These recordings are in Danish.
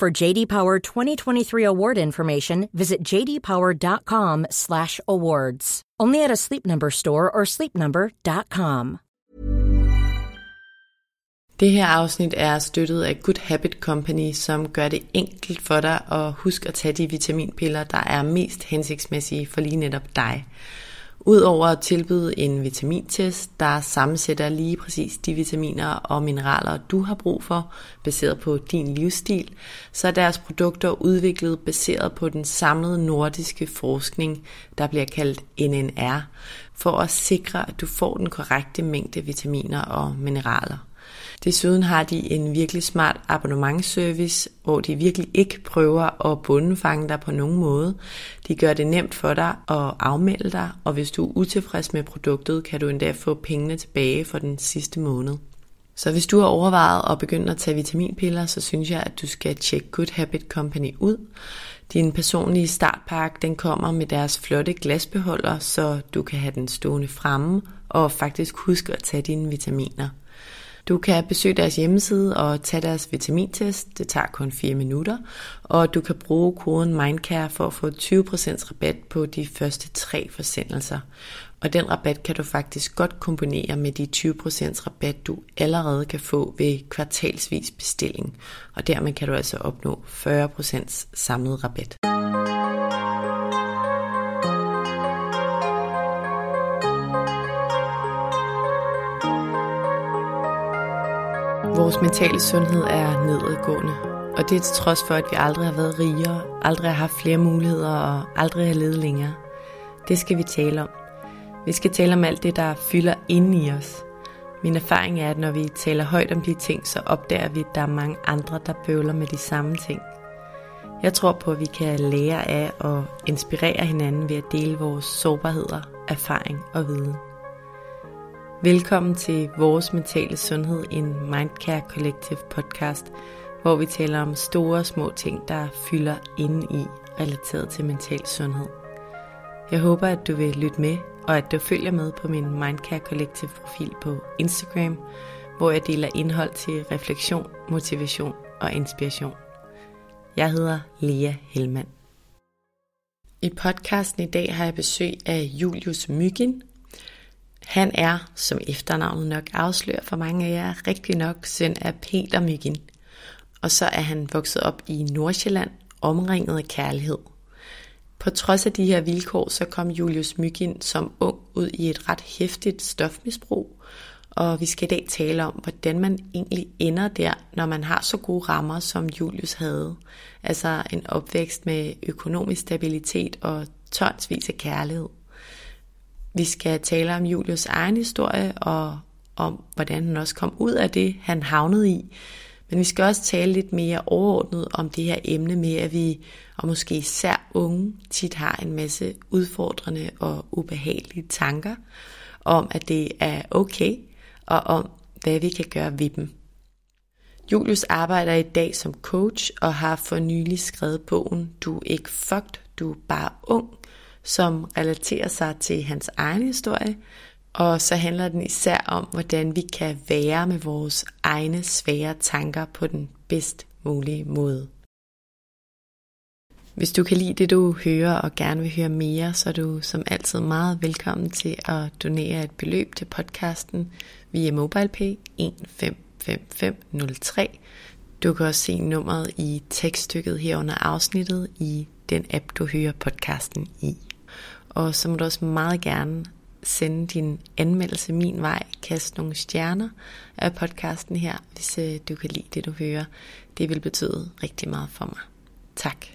For JD Power 2023 award information, visit jdpower.com/awards. Only at a Sleep Number store or sleepnumber.com. Det her afsnit er støttet af Good Habit Company, som gør det enkelt for dig at huske at tage de vitaminpiller, der er mest hensigtsmæssige for lige netop dig. Udover at tilbyde en vitamintest, der sammensætter lige præcis de vitaminer og mineraler, du har brug for, baseret på din livsstil, så er deres produkter udviklet baseret på den samlede nordiske forskning, der bliver kaldt NNR, for at sikre, at du får den korrekte mængde vitaminer og mineraler. Desuden har de en virkelig smart abonnementsservice, hvor de virkelig ikke prøver at bundefange dig på nogen måde. De gør det nemt for dig at afmelde dig, og hvis du er utilfreds med produktet, kan du endda få pengene tilbage for den sidste måned. Så hvis du har overvejet at begynde at tage vitaminpiller, så synes jeg, at du skal tjekke Good Habit Company ud. Din personlige startpakke den kommer med deres flotte glasbeholder, så du kan have den stående fremme og faktisk huske at tage dine vitaminer. Du kan besøge deres hjemmeside og tage deres vitamintest. Det tager kun 4 minutter. Og du kan bruge koden MINDCARE for at få 20% rabat på de første tre forsendelser. Og den rabat kan du faktisk godt kombinere med de 20% rabat, du allerede kan få ved kvartalsvis bestilling. Og dermed kan du altså opnå 40% samlet rabat. Vores mentale sundhed er nedadgående, og det er til trods for, at vi aldrig har været rigere, aldrig har haft flere muligheder og aldrig har levet længere. Det skal vi tale om. Vi skal tale om alt det, der fylder inde i os. Min erfaring er, at når vi taler højt om de ting, så opdager vi, at der er mange andre, der bøvler med de samme ting. Jeg tror på, at vi kan lære af og inspirere hinanden ved at dele vores sårbarheder, erfaring og viden. Velkommen til Vores Mentale Sundhed, en Mindcare Collective podcast, hvor vi taler om store og små ting, der fylder inde i relateret til mental sundhed. Jeg håber, at du vil lytte med, og at du følger med på min Mindcare Collective profil på Instagram, hvor jeg deler indhold til refleksion, motivation og inspiration. Jeg hedder Lea Helmand. I podcasten i dag har jeg besøg af Julius Myggen, han er, som efternavnet nok afslører for mange af jer, rigtig nok søn af Peter Myggen. Og så er han vokset op i Nordsjælland, omringet af kærlighed. På trods af de her vilkår, så kom Julius Myggen som ung ud i et ret hæftigt stofmisbrug. Og vi skal i dag tale om, hvordan man egentlig ender der, når man har så gode rammer, som Julius havde. Altså en opvækst med økonomisk stabilitet og tonsvis af kærlighed. Vi skal tale om Julius egen historie og om, hvordan han også kom ud af det, han havnede i. Men vi skal også tale lidt mere overordnet om det her emne med, at vi, og måske især unge, tit har en masse udfordrende og ubehagelige tanker om, at det er okay, og om, hvad vi kan gøre ved dem. Julius arbejder i dag som coach og har for nylig skrevet bogen Du er ikke fucked, du er bare ung, som relaterer sig til hans egen historie, og så handler den især om, hvordan vi kan være med vores egne svære tanker på den bedst mulige måde. Hvis du kan lide det, du hører og gerne vil høre mere, så er du som altid meget velkommen til at donere et beløb til podcasten via MobilePay 155503. Du kan også se nummeret i tekststykket her under afsnittet i den app, du hører podcasten i. Og så må du også meget gerne sende din anmeldelse min vej, kaste nogle stjerner af podcasten her, hvis øh, du kan lide det, du hører. Det vil betyde rigtig meget for mig. Tak.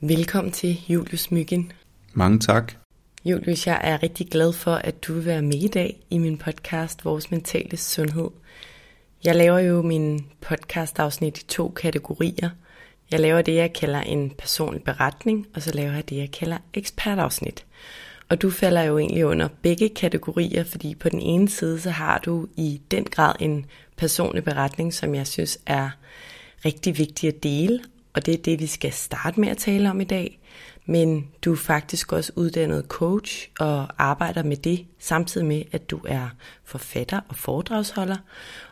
Velkommen til Julius Myggen. Mange tak. Julius, jeg er rigtig glad for, at du vil være med i dag i min podcast, Vores Mentale Sundhed. Jeg laver jo min podcast-afsnit i to kategorier. Jeg laver det, jeg kalder en personlig beretning, og så laver jeg det, jeg kalder ekspertafsnit. Og du falder jo egentlig under begge kategorier, fordi på den ene side, så har du i den grad en personlig beretning, som jeg synes er rigtig vigtig at dele, og det er det, vi skal starte med at tale om i dag. Men du er faktisk også uddannet coach og arbejder med det, samtidig med, at du er forfatter og foredragsholder.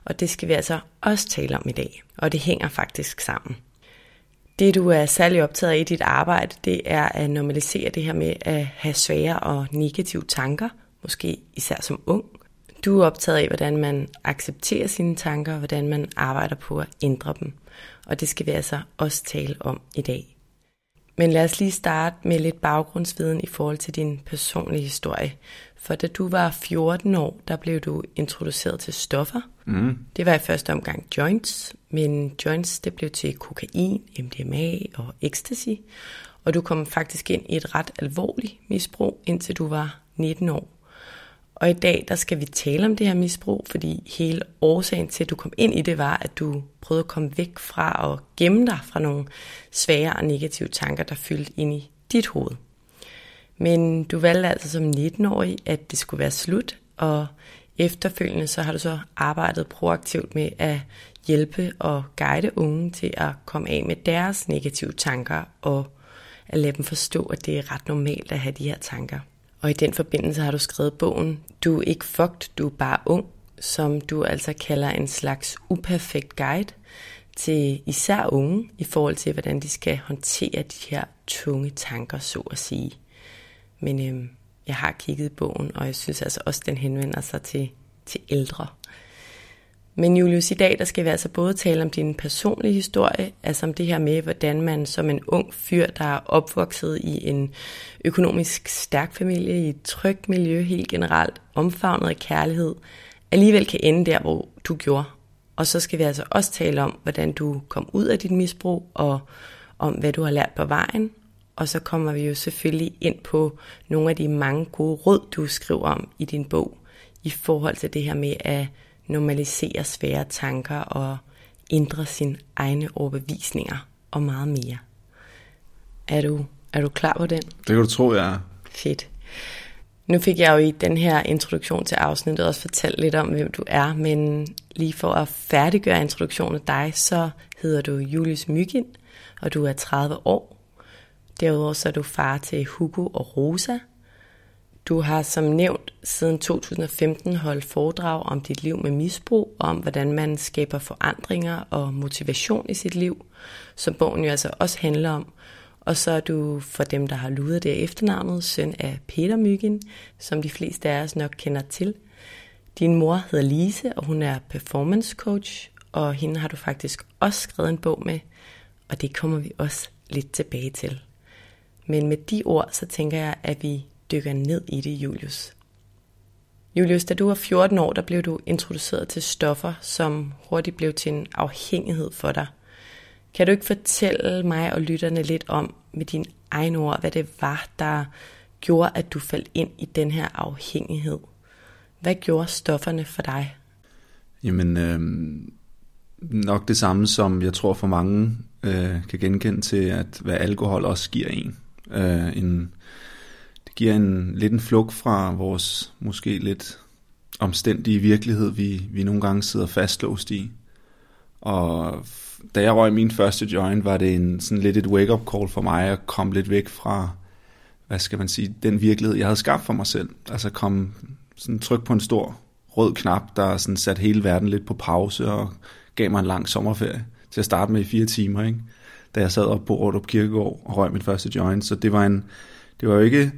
Og det skal vi altså også tale om i dag. Og det hænger faktisk sammen. Det du er særlig optaget af i dit arbejde, det er at normalisere det her med at have svære og negative tanker, måske især som ung. Du er optaget af, hvordan man accepterer sine tanker, og hvordan man arbejder på at ændre dem. Og det skal vi altså også tale om i dag. Men lad os lige starte med lidt baggrundsviden i forhold til din personlige historie. For da du var 14 år, der blev du introduceret til stoffer. Mm. Det var i første omgang joints, men joints det blev til kokain, MDMA og ecstasy. Og du kom faktisk ind i et ret alvorligt misbrug, indtil du var 19 år. Og i dag, der skal vi tale om det her misbrug, fordi hele årsagen til, at du kom ind i det, var, at du prøvede at komme væk fra og gemme dig fra nogle svære og negative tanker, der fyldte ind i dit hoved. Men du valgte altså som 19-årig, at det skulle være slut, og efterfølgende så har du så arbejdet proaktivt med at hjælpe og guide unge til at komme af med deres negative tanker og at lade dem forstå, at det er ret normalt at have de her tanker. Og i den forbindelse har du skrevet bogen Du er ikke fucked, du er bare ung, som du altså kalder en slags uperfekt guide til især unge i forhold til, hvordan de skal håndtere de her tunge tanker, så at sige. Men øhm, jeg har kigget i bogen, og jeg synes altså også, den henvender sig til, til ældre. Men Julius, i dag der skal vi altså både tale om din personlige historie, altså om det her med, hvordan man som en ung fyr, der er opvokset i en økonomisk stærk familie, i et trygt miljø helt generelt, omfavnet af kærlighed, alligevel kan ende der, hvor du gjorde. Og så skal vi altså også tale om, hvordan du kom ud af dit misbrug, og om hvad du har lært på vejen. Og så kommer vi jo selvfølgelig ind på nogle af de mange gode råd, du skriver om i din bog, i forhold til det her med at normalisere svære tanker og ændre sine egne overbevisninger og meget mere. Er du, er du klar på den? Det kan du tro, jeg er. Fedt. Nu fik jeg jo i den her introduktion til afsnittet også fortalt lidt om, hvem du er, men lige for at færdiggøre introduktionen af dig, så hedder du Julius Mygin, og du er 30 år. Derudover så er du far til Hugo og Rosa, du har som nævnt siden 2015 holdt foredrag om dit liv med misbrug, og om hvordan man skaber forandringer og motivation i sit liv, som bogen jo altså også handler om. Og så er du, for dem der har luret det efternavnet, søn af Peter Myggen, som de fleste af os nok kender til. Din mor hedder Lise, og hun er performance coach, og hende har du faktisk også skrevet en bog med, og det kommer vi også lidt tilbage til. Men med de ord, så tænker jeg, at vi dykker ned i det, Julius. Julius, da du var 14 år, der blev du introduceret til stoffer, som hurtigt blev til en afhængighed for dig. Kan du ikke fortælle mig og lytterne lidt om med dine egne ord, hvad det var, der gjorde, at du faldt ind i den her afhængighed? Hvad gjorde stofferne for dig? Jamen, øh, nok det samme, som jeg tror for mange øh, kan genkende til, at hvad alkohol også giver en. Øh, en det giver en lidt en flugt fra vores måske lidt omstændige virkelighed, vi, vi nogle gange sidder fastlåst i. Og da jeg røg min første joint, var det en, sådan lidt et wake-up call for mig at komme lidt væk fra, hvad skal man sige, den virkelighed, jeg havde skabt for mig selv. Altså komme sådan tryk på en stor rød knap, der sådan satte hele verden lidt på pause og gav mig en lang sommerferie til at starte med i fire timer, ikke? Da jeg sad op på Rådrup Kirkegård og røg mit første joint. Så det var en, det var jo ikke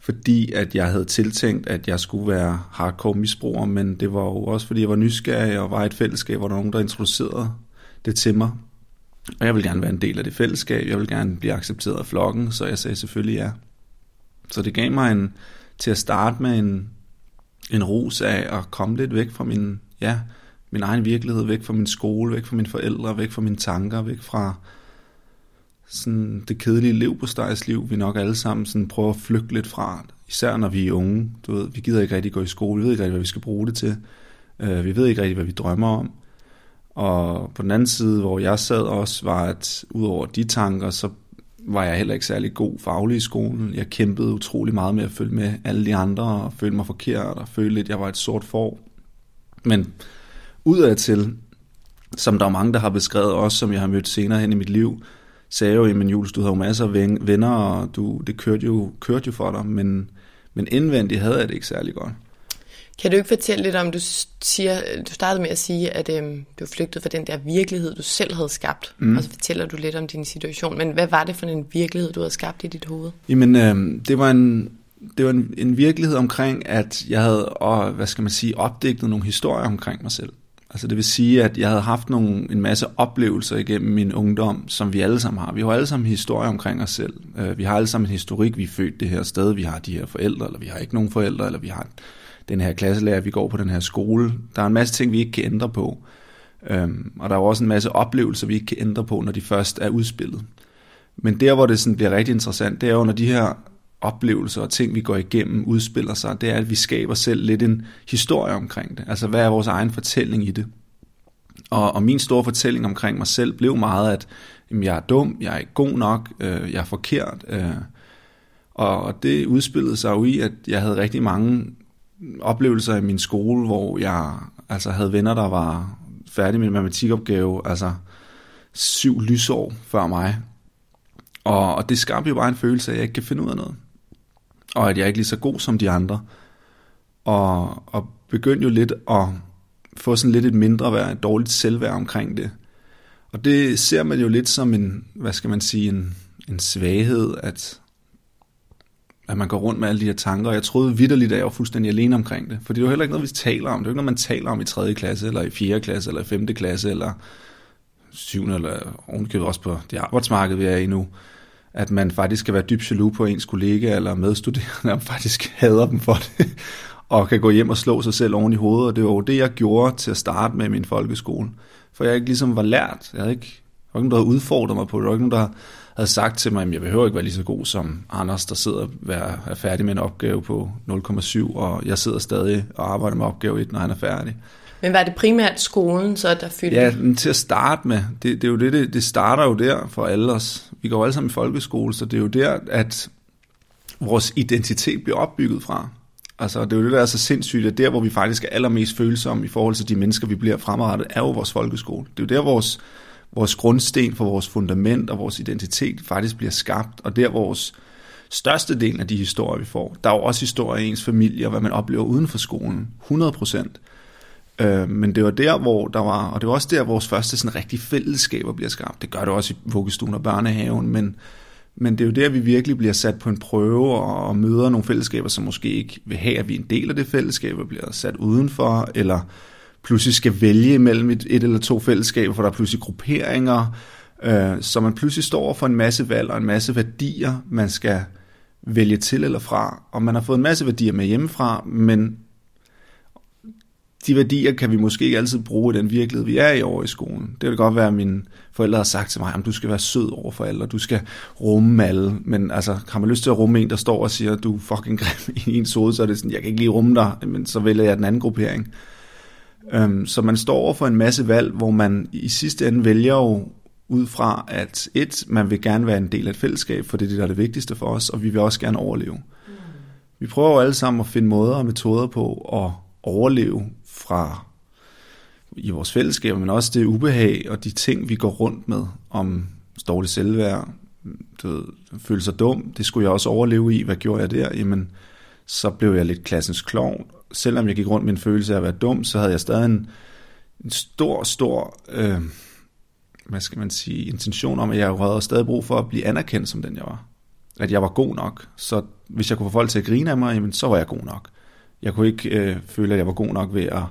fordi at jeg havde tiltænkt, at jeg skulle være hardcore misbruger, men det var jo også fordi jeg var nysgerrig og var i et fællesskab, hvor der var nogen, der introducerede det til mig. Og jeg vil gerne være en del af det fællesskab, jeg vil gerne blive accepteret af flokken, så jeg sagde selvfølgelig ja. Så det gav mig en, til at starte med en, en ros af at komme lidt væk fra min, ja, min egen virkelighed, væk fra min skole, væk fra mine forældre, væk fra mine tanker, væk fra sådan det kedelige liv på liv, vi nok alle sammen sådan prøver at flygte lidt fra. Især når vi er unge. Du ved, vi gider ikke rigtig gå i skole, vi ved ikke rigtig, hvad vi skal bruge det til. Uh, vi ved ikke rigtig, hvad vi drømmer om. Og på den anden side, hvor jeg sad også, var at ud over de tanker, så var jeg heller ikke særlig god faglig i skolen. Jeg kæmpede utrolig meget med at følge med alle de andre, og føle mig forkert, og føle lidt, at jeg var et sort får. Men udadtil, som der er mange, der har beskrevet også, som jeg har mødt senere hen i mit liv, sagde jo, at Jules, du har jo masser af venner, og du, det kørte jo, kørte jo for dig, men, men indvendigt havde jeg det ikke særlig godt. Kan du ikke fortælle lidt om, du siger, du startede med at sige, at øhm, du flygtede fra den der virkelighed, du selv havde skabt, mm. og så fortæller du lidt om din situation. Men hvad var det for en virkelighed, du havde skabt i dit hoved? Jamen, øh, det var en, det var en, en virkelighed omkring, at jeg havde, og, hvad skal man sige, opdigtet nogle historier omkring mig selv. Altså det vil sige, at jeg havde haft nogle, en masse oplevelser igennem min ungdom, som vi alle sammen har. Vi har alle sammen historie omkring os selv. Øh, vi har alle sammen en historik, vi er født det her sted, vi har de her forældre, eller vi har ikke nogen forældre, eller vi har den her klasselærer, vi går på den her skole. Der er en masse ting, vi ikke kan ændre på. Øhm, og der er også en masse oplevelser, vi ikke kan ændre på, når de først er udspillet. Men der, hvor det sådan bliver rigtig interessant, det er jo, når de her oplevelser og ting, vi går igennem, udspiller sig, det er, at vi skaber selv lidt en historie omkring det. Altså, hvad er vores egen fortælling i det? Og, og min store fortælling omkring mig selv blev meget, at jamen, jeg er dum, jeg er ikke god nok, øh, jeg er forkert. Øh, og, og det udspillede sig jo i, at jeg havde rigtig mange oplevelser i min skole, hvor jeg altså havde venner, der var færdige med en matematikopgave, altså syv lysår før mig. Og, og det skabte jo bare en følelse af, at jeg ikke kan finde ud af noget og at jeg ikke er lige så god som de andre. Og, og begyndte jo lidt at få sådan lidt et mindre værd, et dårligt selvværd omkring det. Og det ser man jo lidt som en, hvad skal man sige, en, en svaghed, at, at man går rundt med alle de her tanker. Og jeg troede vidderligt, at jeg var fuldstændig alene omkring det. For det er jo heller ikke noget, vi taler om. Det er jo ikke noget, man taler om i 3. klasse, eller i 4. klasse, eller i 5. klasse, eller 7. eller ovenkøbet også på det arbejdsmarked, vi er i nu at man faktisk skal være dybt jaloux på ens kollega eller medstuderende, og faktisk hader dem for det, og kan gå hjem og slå sig selv oven i hovedet. Og det var jo det, jeg gjorde til at starte med min folkeskole. For jeg ikke ligesom var lært. Jeg havde ikke, der var ikke nogen, der havde udfordret mig på det. Der var ikke nogen, der havde sagt til mig, at jeg behøver ikke være lige så god som Anders, der sidder og er færdig med en opgave på 0,7, og jeg sidder stadig og arbejder med opgave 1, når han er færdig. Men var det primært skolen, så der fyldte? Ja, men til at starte med. Det, det er jo det, det, det starter jo der for alle os. Vi går alle sammen i folkeskole, så det er jo der, at vores identitet bliver opbygget fra. Altså, det er jo det, der er så sindssygt, at der, hvor vi faktisk er allermest følsomme i forhold til de mennesker, vi bliver fremadrettet, er jo vores folkeskole. Det er jo der, vores, vores grundsten for vores fundament og vores identitet faktisk bliver skabt, og der vores største del af de historier, vi får. Der er jo også historier i ens familie, og hvad man oplever uden for skolen. 100 procent. Øh, men det var der, hvor der var, og det var også der, vores første sådan rigtige fællesskaber bliver skabt. Det gør det også i vuggestuen og børnehaven, men, men det er jo der, vi virkelig bliver sat på en prøve og, og møder nogle fællesskaber, som måske ikke vil have, at vi er en del af det fællesskab, og bliver sat udenfor, eller pludselig skal vælge mellem et, et eller to fællesskaber, for der er pludselig grupperinger, øh, så man pludselig står for en masse valg og en masse værdier, man skal vælge til eller fra, og man har fået en masse værdier med hjemmefra, men de værdier kan vi måske ikke altid bruge i den virkelighed, vi er i over i skolen. Det vil godt være, at mine forældre har sagt til mig, at du skal være sød over for alle, og du skal rumme alle. Men altså, har man lyst til at rumme en, der står og siger, at du er fucking grim i en sode, så er det sådan, jeg kan ikke lige rumme dig, men så vælger jeg den anden gruppering. Um, så man står over for en masse valg, hvor man i sidste ende vælger jo ud fra, at et, man vil gerne være en del af et fællesskab, for det er det, der er det vigtigste for os, og vi vil også gerne overleve. Mm. Vi prøver jo alle sammen at finde måder og metoder på at overleve fra i vores fællesskab, men også det ubehag og de ting, vi går rundt med om dårligt selvværd, du ved, føle sig dum, det skulle jeg også overleve i. Hvad gjorde jeg der? Jamen, så blev jeg lidt klassens klovn. Selvom jeg gik rundt med en følelse af at være dum, så havde jeg stadig en, en stor, stor, øh, hvad skal man sige, intention om, at jeg havde stadig brug for at blive anerkendt som den, jeg var. At jeg var god nok. Så hvis jeg kunne få folk til at grine af mig, jamen, så var jeg god nok jeg kunne ikke øh, føle, at jeg var god nok ved at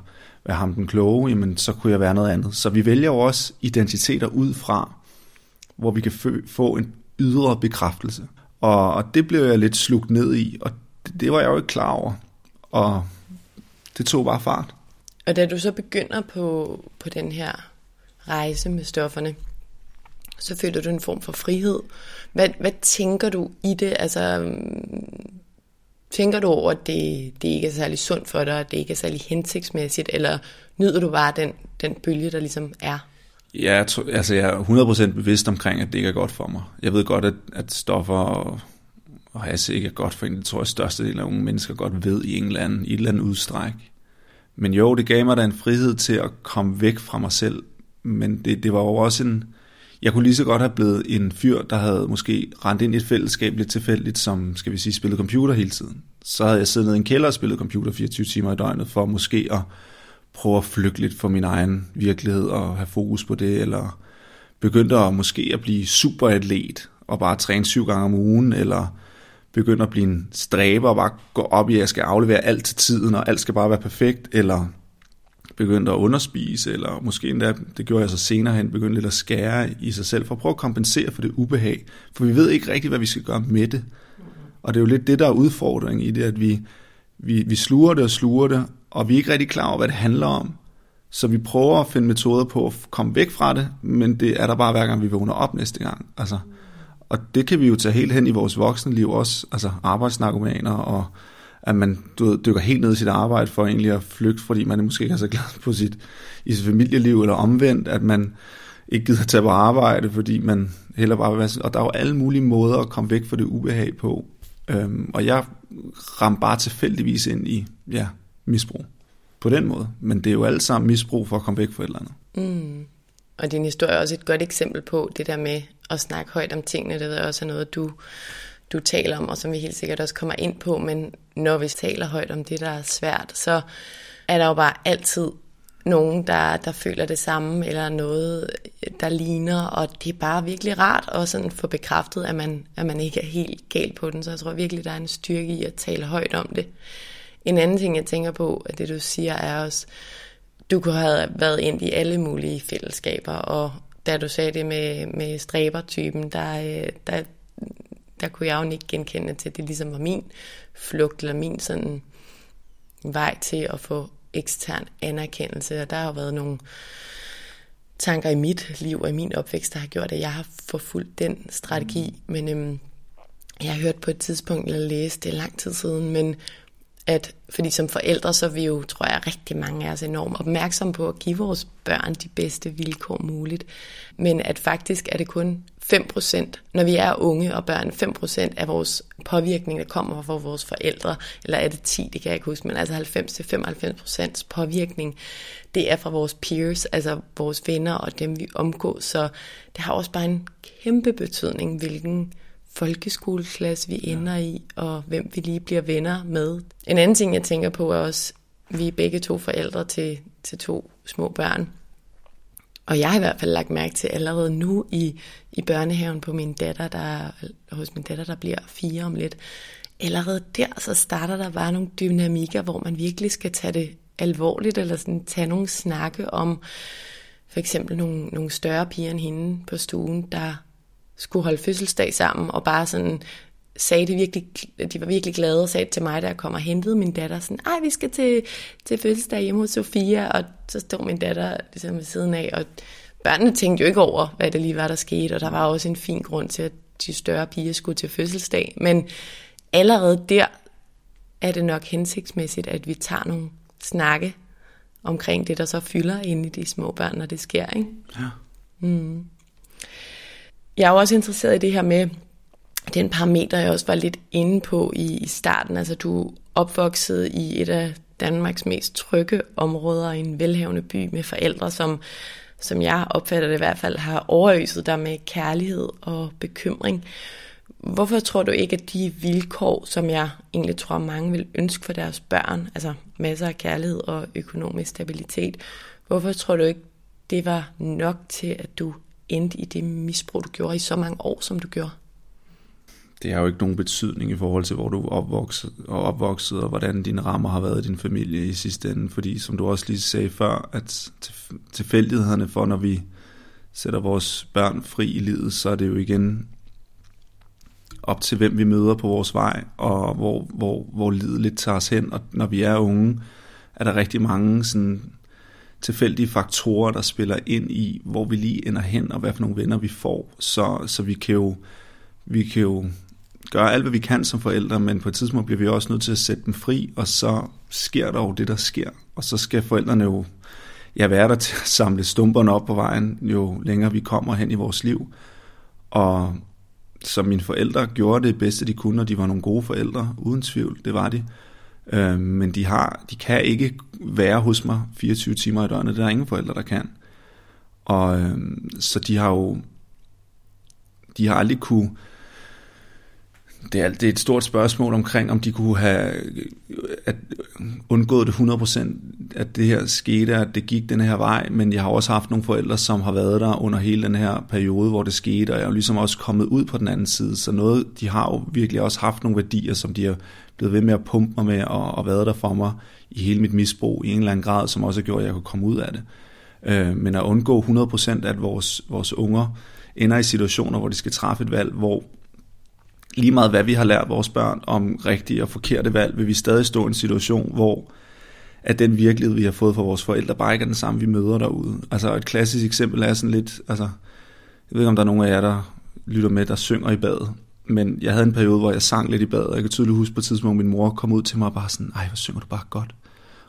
være ham den kloge, jamen så kunne jeg være noget andet. Så vi vælger jo også identiteter ud fra, hvor vi kan få en ydre bekræftelse. Og, og det blev jeg lidt slugt ned i, og det, det var jeg jo ikke klar over. Og det tog bare fart. Og da du så begynder på, på den her rejse med stofferne, så føler du en form for frihed. Hvad, hvad tænker du i det? Altså, Tænker du over, at det, det ikke er særlig sundt for dig, at det ikke er særlig hensigtsmæssigt, eller nyder du bare den, den bølge, der ligesom er? Ja, jeg, tror, altså jeg er 100% bevidst omkring, at det ikke er godt for mig. Jeg ved godt, at, at stoffer og, og has ikke er godt for en. Det tror jeg, største del af unge mennesker godt ved i en eller anden, i et eller andet udstræk. Men jo, det gav mig da en frihed til at komme væk fra mig selv. Men det, det var jo også en... Jeg kunne lige så godt have blevet en fyr, der havde måske rent ind i et fællesskab lidt tilfældigt, som, skal vi sige, spillet computer hele tiden. Så havde jeg siddet nede i en kælder og spillet computer 24 timer i døgnet, for måske at prøve at flygte lidt fra min egen virkelighed og have fokus på det, eller begyndte at måske at blive superatlet og bare træne syv gange om ugen, eller begynder at blive en stræber og bare gå op i, at jeg skal aflevere alt til tiden, og alt skal bare være perfekt, eller begyndte at underspise, eller måske endda, det gjorde jeg så senere hen, begyndte lidt at skære i sig selv, for at prøve at kompensere for det ubehag. For vi ved ikke rigtigt, hvad vi skal gøre med det. Og det er jo lidt det, der er udfordringen i det, at vi, vi, vi sluger det og sluger det, og vi er ikke rigtig klar over, hvad det handler om. Så vi prøver at finde metoder på at komme væk fra det, men det er der bare hver gang, vi vågner op næste gang. Altså, og det kan vi jo tage helt hen i vores voksne liv også, altså arbejdsnarkomaner, og at man du ved, dykker helt ned i sit arbejde for egentlig at flygte, fordi man måske ikke er så glad på sit, i sit familieliv, eller omvendt, at man ikke gider tage på arbejde, fordi man heller bare vil være Og der er jo alle mulige måder at komme væk fra det ubehag på. Øhm, og jeg ramte bare tilfældigvis ind i ja, misbrug på den måde. Men det er jo alt sammen misbrug for at komme væk fra et eller andet. Mm. Og din historie er også et godt eksempel på det der med at snakke højt om tingene. Det ved jeg også er noget, du, du taler om, og som vi helt sikkert også kommer ind på. Men når vi taler højt om det, der er svært, så er der jo bare altid nogen, der, der føler det samme, eller noget, der ligner, og det er bare virkelig rart at sådan få bekræftet, at man, at man ikke er helt gal på den, så jeg tror virkelig, der er en styrke i at tale højt om det. En anden ting, jeg tænker på, at det du siger, er også, du kunne have været ind i alle mulige fællesskaber, og da du sagde det med, med stræbertypen, der, øh, der, der kunne jeg jo ikke genkende til, at det ligesom var min flugt, eller min sådan vej til at få ekstern anerkendelse, og der har jo været nogle tanker i mit liv og i min opvækst, der har gjort, at jeg har forfulgt den strategi, men øhm, jeg har hørt på et tidspunkt, eller læst det lang tid siden, men at, fordi som forældre, så er vi jo, tror jeg, rigtig mange af os enormt opmærksomme på at give vores børn de bedste vilkår muligt. Men at faktisk er det kun 5%, når vi er unge og børn, 5% af vores påvirkning, der kommer fra vores forældre, eller er det 10, det kan jeg ikke huske, men altså 90-95% påvirkning, det er fra vores peers, altså vores venner og dem, vi omgås. Så det har også bare en kæmpe betydning, hvilken folkeskoleklasse vi ender i, og hvem vi lige bliver venner med. En anden ting, jeg tænker på, er også, vi er begge to forældre til, til to små børn. Og jeg har i hvert fald lagt mærke til allerede nu i, i børnehaven på min datter, der, hos min datter, der bliver fire om lidt. Allerede der, så starter der bare nogle dynamikker, hvor man virkelig skal tage det alvorligt, eller sådan tage nogle snakke om for eksempel nogle, nogle større piger end hende på stuen, der skulle holde fødselsdag sammen, og bare sådan sagde det virkelig, de var virkelig glade og sagde til mig, da jeg kom og hentede min datter, sådan, ej, vi skal til, til fødselsdag hjemme hos Sofia, og så stod min datter ligesom ved siden af, og børnene tænkte jo ikke over, hvad det lige var, der skete, og der var også en fin grund til, at de større piger skulle til fødselsdag, men allerede der er det nok hensigtsmæssigt, at vi tager nogle snakke omkring det, der så fylder inde i de små børn, når det sker, ikke? Ja. Mm. Jeg er jo også interesseret i det her med den parameter, jeg også var lidt inde på i, i starten. Altså du er opvokset i et af Danmarks mest trygge områder i en velhavende by med forældre, som, som jeg opfatter det i hvert fald, har overøset dig med kærlighed og bekymring. Hvorfor tror du ikke, at de vilkår, som jeg egentlig tror, mange vil ønske for deres børn, altså masser af kærlighed og økonomisk stabilitet, hvorfor tror du ikke, det var nok til, at du endte i det misbrug, du gjorde i så mange år, som du gjorde? Det har jo ikke nogen betydning i forhold til, hvor du er opvokset og, opvokset, og hvordan dine rammer har været i din familie i sidste ende. Fordi som du også lige sagde før, at tilfældighederne for, når vi sætter vores børn fri i livet, så er det jo igen op til, hvem vi møder på vores vej, og hvor, hvor, hvor livet lidt tager os hen. Og når vi er unge, er der rigtig mange sådan, tilfældige faktorer, der spiller ind i, hvor vi lige ender hen, og hvad for nogle venner vi får. Så, så vi kan jo, vi kan jo gøre alt, hvad vi kan som forældre, men på et tidspunkt bliver vi også nødt til at sætte dem fri, og så sker der jo det, der sker. Og så skal forældrene jo ja, være der til at samle stumperne op på vejen, jo længere vi kommer hen i vores liv. Og som mine forældre gjorde det bedste, de kunne, og de var nogle gode forældre, uden tvivl, det var de. Øh, men de, har, de kan ikke være hos mig 24 timer i døgnet, det er der ingen forældre, der kan. Og øh, så de har jo de har aldrig kunne det er, det er et stort spørgsmål omkring, om de kunne have at undgået det 100%, at det her skete, at det gik den her vej, men jeg har også haft nogle forældre, som har været der under hele den her periode, hvor det skete, og jeg er jo ligesom også kommet ud på den anden side, så noget, de har jo virkelig også haft nogle værdier, som de har blevet ved med at pumpe mig med, og, og været der for mig i hele mit misbrug i en eller anden grad, som også har gjort, at jeg kunne komme ud af det. Øh, men at undgå 100% at vores, vores unger ender i situationer, hvor de skal træffe et valg, hvor lige meget hvad vi har lært vores børn om rigtige og forkerte valg, vil vi stadig stå i en situation, hvor at den virkelighed, vi har fået fra vores forældre, bare ikke er den samme, vi møder derude. Altså et klassisk eksempel er sådan lidt, altså, jeg ved ikke, om der er nogen af jer, der lytter med, der synger i badet, men jeg havde en periode, hvor jeg sang lidt i badet, og jeg kan tydeligt huske på et tidspunkt, min mor kom ud til mig og bare sådan, ej, hvor synger du bare godt.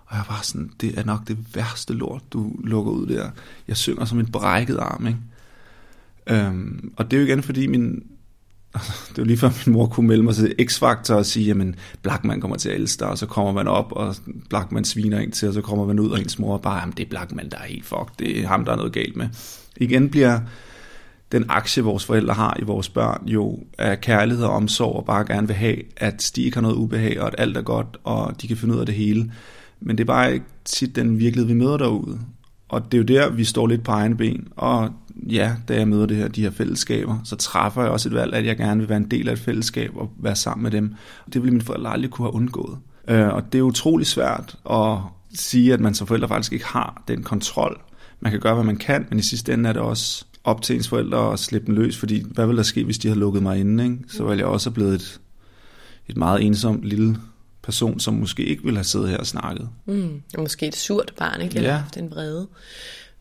Og jeg var sådan, det er nok det værste lort, du lukker ud der. Jeg synger som en brækket arm, ikke? Øhm, og det er jo igen, fordi min, det var lige før min mor kunne melde mig til X-Factor og sige, jamen Blackman kommer til at elske og så kommer man op, og Blackman sviner en til, og så kommer man ud, og ens mor bare, jamen det er Blackman, der er helt fucked, det er ham, der er noget galt med. Igen bliver den aktie, vores forældre har i vores børn, jo af kærlighed og omsorg, og bare gerne vil have, at de ikke har noget ubehag, og at alt er godt, og de kan finde ud af det hele. Men det er bare ikke tit den virkelighed, vi møder derude. Og det er jo der, vi står lidt på egen ben. Og ja, da jeg møder det her, de her fællesskaber, så træffer jeg også et valg, at jeg gerne vil være en del af et fællesskab og være sammen med dem. Og det ville mine forældre aldrig kunne have undgået. Øh, og det er utrolig svært at sige, at man som forældre faktisk ikke har den kontrol. Man kan gøre, hvad man kan, men i sidste ende er det også op til ens forældre at slippe dem løs, fordi hvad ville der ske, hvis de havde lukket mig inde? Ikke? Så ville jeg også have blevet et, et meget ensomt lille person, som måske ikke ville have siddet her og snakket. Mm, og måske et surt barn, ikke? Eller ja. den vrede.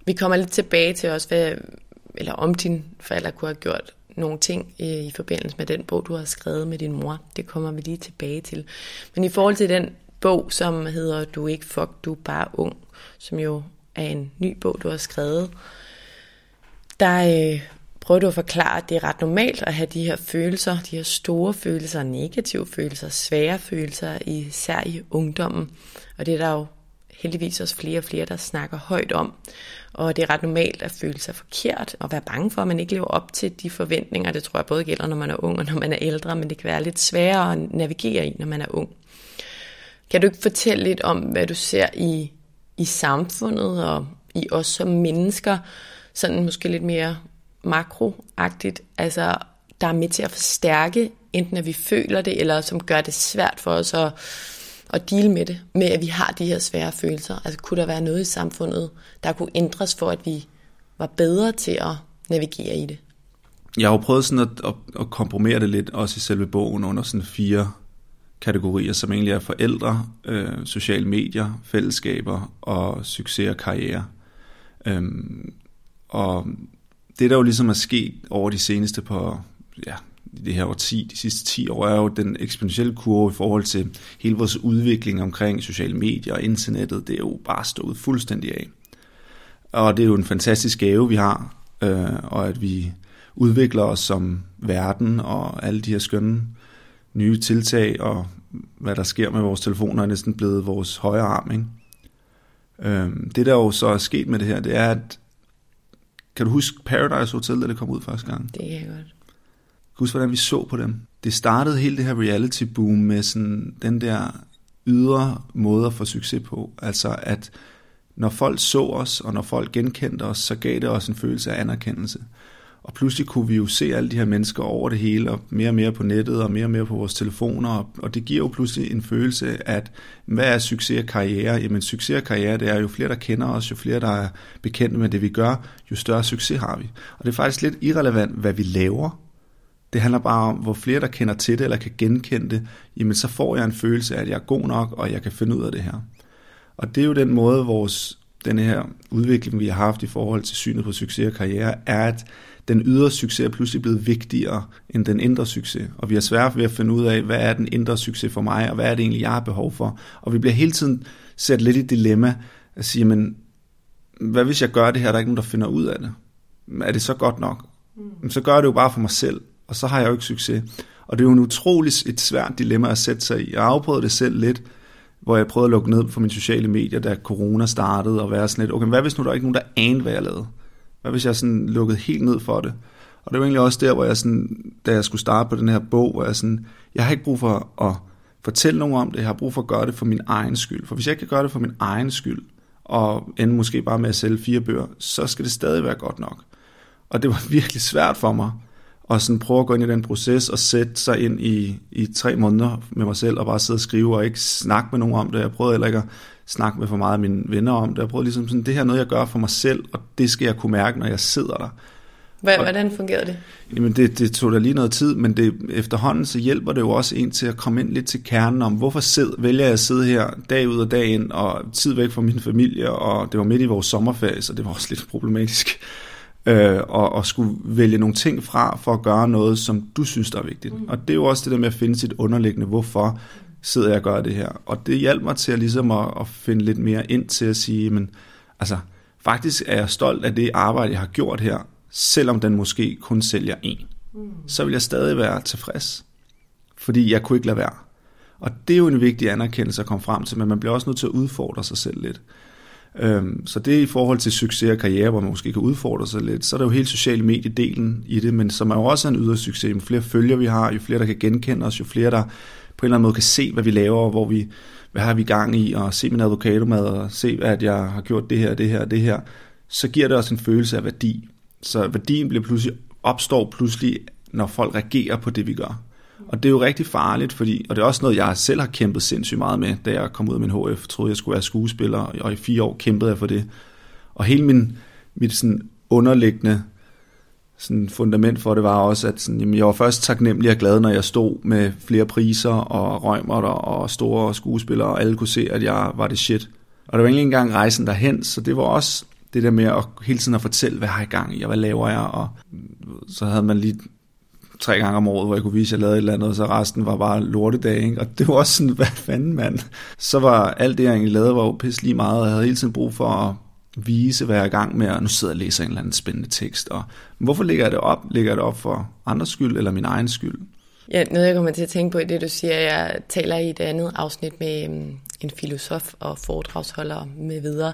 Vi kommer lidt tilbage til også, hvad, eller om dine forældre kunne have gjort nogle ting i, i forbindelse med den bog, du har skrevet med din mor. Det kommer vi lige tilbage til. Men i forhold til den bog, som hedder Du er ikke fuck, du er bare ung, som jo er en ny bog, du har skrevet, der øh, prøver du at forklare, at det er ret normalt at have de her følelser, de her store følelser, negative følelser, svære følelser, især i ungdommen. Og det er der jo heldigvis også flere og flere, der snakker højt om. Og det er ret normalt at føle sig forkert og være bange for, at man ikke lever op til de forventninger. Det tror jeg både gælder, når man er ung og når man er ældre, men det kan være lidt sværere at navigere i, når man er ung. Kan du ikke fortælle lidt om, hvad du ser i, i samfundet og i os som mennesker, sådan måske lidt mere makroagtigt, altså der er med til at forstærke, enten at vi føler det, eller som gør det svært for os at, at deal med det, med at vi har de her svære følelser. Altså kunne der være noget i samfundet, der kunne ændres for, at vi var bedre til at navigere i det? Jeg har jo prøvet sådan at, at, at komprimere det lidt, også i selve bogen, under sådan fire kategorier, som egentlig er forældre, øh, sociale medier, fællesskaber og succes og karriere. Øhm, og det, der jo ligesom er sket over de seneste på, ja, det her 10, de sidste 10 år, er jo den eksponentielle kurve i forhold til hele vores udvikling omkring sociale medier og internettet. Det er jo bare stået fuldstændig af. Og det er jo en fantastisk gave, vi har, øh, og at vi udvikler os som verden og alle de her skønne nye tiltag og hvad der sker med vores telefoner er næsten blevet vores højre arm. Ikke? Øh, det der jo så er sket med det her, det er, at kan du huske Paradise Hotel, da det kom ud første gang? Det kan jeg godt. Kan du huske, hvordan vi så på dem? Det startede hele det her reality boom med sådan den der ydre måde at få succes på. Altså at når folk så os, og når folk genkendte os, så gav det os en følelse af anerkendelse. Og pludselig kunne vi jo se alle de her mennesker over det hele, og mere og mere på nettet, og mere og mere på vores telefoner, og det giver jo pludselig en følelse, at hvad er succes og karriere? Jamen succes og karriere, det er jo flere, der kender os, jo flere, der er bekendte med det, vi gør, jo større succes har vi. Og det er faktisk lidt irrelevant, hvad vi laver. Det handler bare om, hvor flere, der kender til det, eller kan genkende det, jamen så får jeg en følelse af, at jeg er god nok, og jeg kan finde ud af det her. Og det er jo den måde, vores, den her udvikling, vi har haft i forhold til synet på succes og karriere, er, at den ydre succes er pludselig blevet vigtigere end den indre succes. Og vi har svært ved at finde ud af, hvad er den indre succes for mig, og hvad er det egentlig, jeg har behov for. Og vi bliver hele tiden sat lidt i dilemma at sige, men hvad hvis jeg gør det her, der er ikke nogen, der finder ud af det? Er det så godt nok? Mm. Så gør jeg det jo bare for mig selv, og så har jeg jo ikke succes. Og det er jo en utrolig et svært dilemma at sætte sig i. Jeg afprøvede det selv lidt, hvor jeg prøvede at lukke ned for mine sociale medier, da corona startede, og være sådan lidt, okay, hvad hvis nu der er ikke nogen, der anede, hvad jeg lavede? Hvad hvis jeg sådan lukkede helt ned for det? Og det var egentlig også der, hvor jeg sådan, da jeg skulle starte på den her bog, hvor jeg sådan, jeg har ikke brug for at fortælle nogen om det, jeg har brug for at gøre det for min egen skyld. For hvis jeg kan gøre det for min egen skyld, og ende måske bare med at sælge fire bøger, så skal det stadig være godt nok. Og det var virkelig svært for mig og sådan prøve at gå ind i den proces og sætte sig ind i, i tre måneder med mig selv og bare sidde og skrive og ikke snakke med nogen om det. Jeg prøvede heller ikke at snakke med for meget af mine venner om det. Jeg prøvede ligesom sådan, det her er noget, jeg gør for mig selv, og det skal jeg kunne mærke, når jeg sidder der. Hvordan fungerede det? Jamen det, det tog da lige noget tid, men det, efterhånden så hjælper det jo også en til at komme ind lidt til kernen om, hvorfor sid, vælger jeg at sidde her dag ud og dag ind, og tid væk fra min familie, og det var midt i vores sommerferie, så det var også lidt problematisk øh, og, og skulle vælge nogle ting fra for at gøre noget, som du synes, der er vigtigt. Mm. Og det er jo også det der med at finde sit underliggende, hvorfor sidder jeg og gør det her. Og det hjalp mig til at, ligesom at, at finde lidt mere ind til at sige, men altså, faktisk er jeg stolt af det arbejde, jeg har gjort her, selvom den måske kun sælger en. Mm. Så vil jeg stadig være tilfreds, fordi jeg kunne ikke lade være. Og det er jo en vigtig anerkendelse at komme frem til, men man bliver også nødt til at udfordre sig selv lidt. Øhm, så det er i forhold til succes og karriere, hvor man måske kan udfordre sig lidt. Så er der jo hele sociale mediedelen i det, men som er jo også en yder succes. Jo flere følgere vi har, jo flere der kan genkende os, jo flere der på en eller anden måde kan se, hvad vi laver, hvor vi, hvad har vi gang i, og se min advokatomad, og se, at jeg har gjort det her, det her, det her, så giver det også en følelse af værdi. Så værdien bliver pludselig, opstår pludselig, når folk reagerer på det, vi gør. Og det er jo rigtig farligt, fordi, og det er også noget, jeg selv har kæmpet sindssygt meget med, da jeg kom ud af min HF, troede jeg skulle være skuespiller, og i fire år kæmpede jeg for det. Og hele min, mit sådan underliggende sådan fundament for det var også, at sådan, jamen, jeg var først taknemmelig og glad, når jeg stod med flere priser og røgmer og store skuespillere, og alle kunne se, at jeg var det shit. Og det var ikke engang rejsen derhen, så det var også det der med at hele tiden at fortælle, hvad har jeg gang i, og hvad laver jeg, og så havde man lige tre gange om året, hvor jeg kunne vise, at jeg lavede et eller andet, og så resten var bare lortedag, ikke? og det var også sådan, hvad fanden mand. Så var alt det, jeg egentlig lavede, var jo pisse lige meget, og jeg havde hele tiden brug for at vise, hvad jeg er i gang med, og nu sidder jeg og læser en eller anden spændende tekst. Og hvorfor lægger jeg det op? Lægger jeg det op for andres skyld, eller min egen skyld? Ja, noget jeg kommer til at tænke på i det, du siger, jeg taler i et andet afsnit med øhm, en filosof og foredragsholder med videre,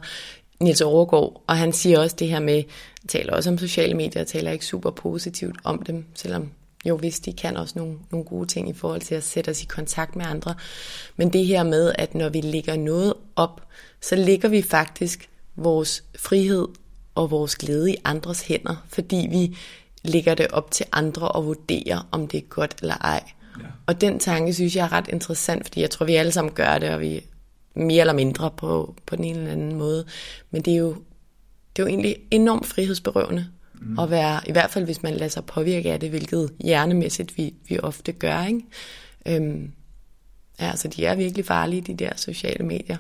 Niels Overgaard, og han siger også det her med, taler også om sociale medier, taler ikke super positivt om dem, selvom jo, hvis de kan også nogle, nogle gode ting i forhold til at sætte os i kontakt med andre. Men det her med, at når vi lægger noget op, så ligger vi faktisk vores frihed og vores glæde i andres hænder, fordi vi lægger det op til andre og vurderer, om det er godt eller ej. Ja. Og den tanke synes jeg er ret interessant, fordi jeg tror, vi alle sammen gør det, og vi mere eller mindre på, på den ene eller anden måde. Men det er jo, det er jo egentlig enormt frihedsberøvende mm. at være, i hvert fald hvis man lader sig påvirke af det, hvilket hjernemæssigt vi, vi ofte gør. Ikke? Øhm, ja, altså de er virkelig farlige, de der sociale medier.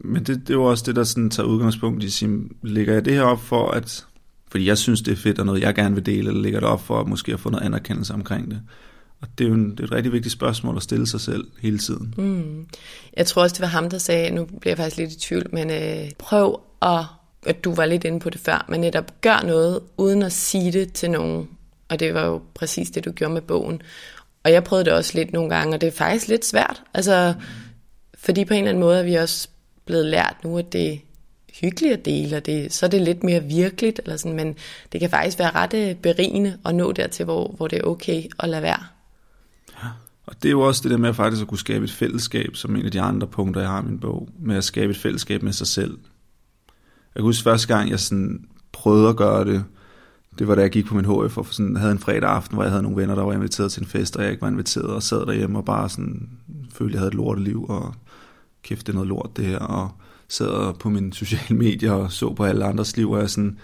Men det, det er jo også det, der sådan tager udgangspunkt i, sim, ligger jeg det her op for, at fordi jeg synes, det er fedt, og noget, jeg gerne vil dele, eller ligger det op for at måske at få noget anerkendelse omkring det. Og det er jo en, det er et rigtig vigtigt spørgsmål at stille sig selv hele tiden. Mm. Jeg tror også, det var ham, der sagde, nu bliver jeg faktisk lidt i tvivl, men øh, prøv at at du var lidt inde på det før, men netop gør noget uden at sige det til nogen. Og det var jo præcis det, du gjorde med bogen. Og jeg prøvede det også lidt nogle gange, og det er faktisk lidt svært. Altså, fordi på en eller anden måde er vi også blevet lært nu, at det er hyggeligt at dele, og det, så er det lidt mere virkeligt, eller sådan, men det kan faktisk være ret øh, berigende at nå dertil, hvor, hvor det er okay at lade være. Ja, og det er jo også det der med faktisk at kunne skabe et fællesskab, som en af de andre punkter, jeg har i min bog, med at skabe et fællesskab med sig selv, jeg kan huske første gang, jeg sådan prøvede at gøre det, det var da jeg gik på min HF og sådan, havde en fredag aften, hvor jeg havde nogle venner, der var inviteret til en fest, og jeg ikke var inviteret, og sad derhjemme og bare sådan, følte, jeg havde et lorteliv, og kæft, det er noget lort det her, og sad på mine sociale medier og så på alle andres liv, og jeg sådan,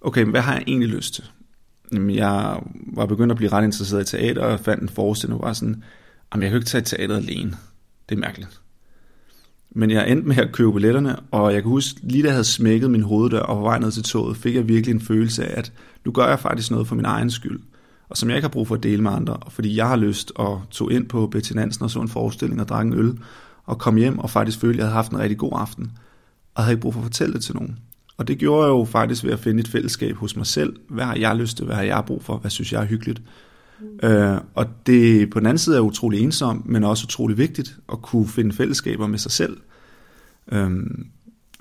okay, men hvad har jeg egentlig lyst til? Jamen, jeg var begyndt at blive ret interesseret i teater, og fandt en forestilling, og var sådan, jamen, jeg kan ikke tage teateret alene. Det er mærkeligt. Men jeg endte med at købe billetterne, og jeg kan huske, lige da jeg havde smækket min hoveddør og på vej ned til toget, fik jeg virkelig en følelse af, at nu gør jeg faktisk noget for min egen skyld, og som jeg ikke har brug for at dele med andre, fordi jeg har lyst og tog ind på Betty Nansen og så en forestilling og drak en øl, og kom hjem og faktisk følte, at jeg havde haft en rigtig god aften, og havde ikke brug for at fortælle det til nogen. Og det gjorde jeg jo faktisk ved at finde et fællesskab hos mig selv. Hvad har jeg lyst til? Hvad har jeg brug for? Hvad synes jeg er hyggeligt? Mm. Øh, og det på den anden side er utrolig ensomt, men også utrolig vigtigt at kunne finde fællesskaber med sig selv. Øh,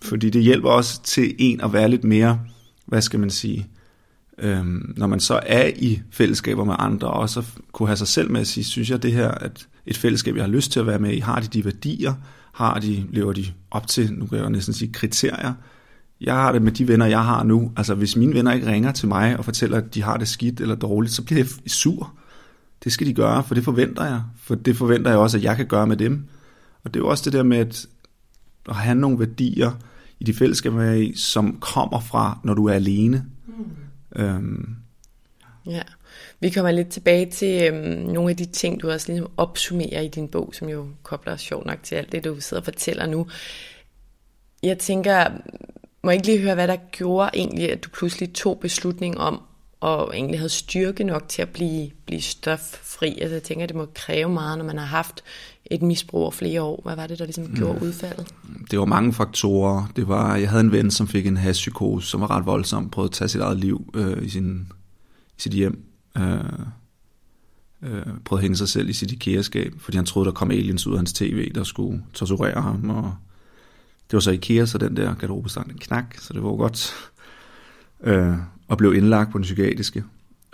fordi det hjælper også til en at være lidt mere, hvad skal man sige, øh, når man så er i fællesskaber med andre, og også kunne have sig selv med at sige, synes jeg det her, at et fællesskab, jeg har lyst til at være med i, har de de værdier, har de, lever de op til, nu kan jeg jo næsten sige, kriterier, jeg har det med de venner, jeg har nu. Altså, hvis mine venner ikke ringer til mig og fortæller, at de har det skidt eller dårligt, så bliver jeg sur. Det skal de gøre, for det forventer jeg. For det forventer jeg også, at jeg kan gøre med dem. Og det er jo også det der med at, at have nogle værdier i de fællesskaber, i, som kommer fra, når du er alene. Mm. Øhm. Ja, vi kommer lidt tilbage til øhm, nogle af de ting, du også ligesom opsummerer i din bog, som jo kobler sjovt nok til alt det, du sidder og fortæller nu. Jeg tænker, må jeg ikke lige høre, hvad der gjorde egentlig, at du pludselig tog beslutning om, og egentlig havde styrke nok til at blive, blive stoffri? Altså jeg tænker, det må kræve meget, når man har haft et misbrug over flere år. Hvad var det, der ligesom gjorde mm. udfaldet? Det var mange faktorer. Det var, jeg havde en ven, som fik en hashpsykose, som var ret voldsom, prøvede at tage sit eget liv øh, i, sin, i sit hjem. Øh, øh, prøvede at hænge sig selv i sit IKEA-skab, fordi han troede, der kom aliens ud af hans tv, der skulle torturere ham og det var så IKEA, så den der garderobestang den knak, så det var godt. Øh, og blev indlagt på den psykiatriske.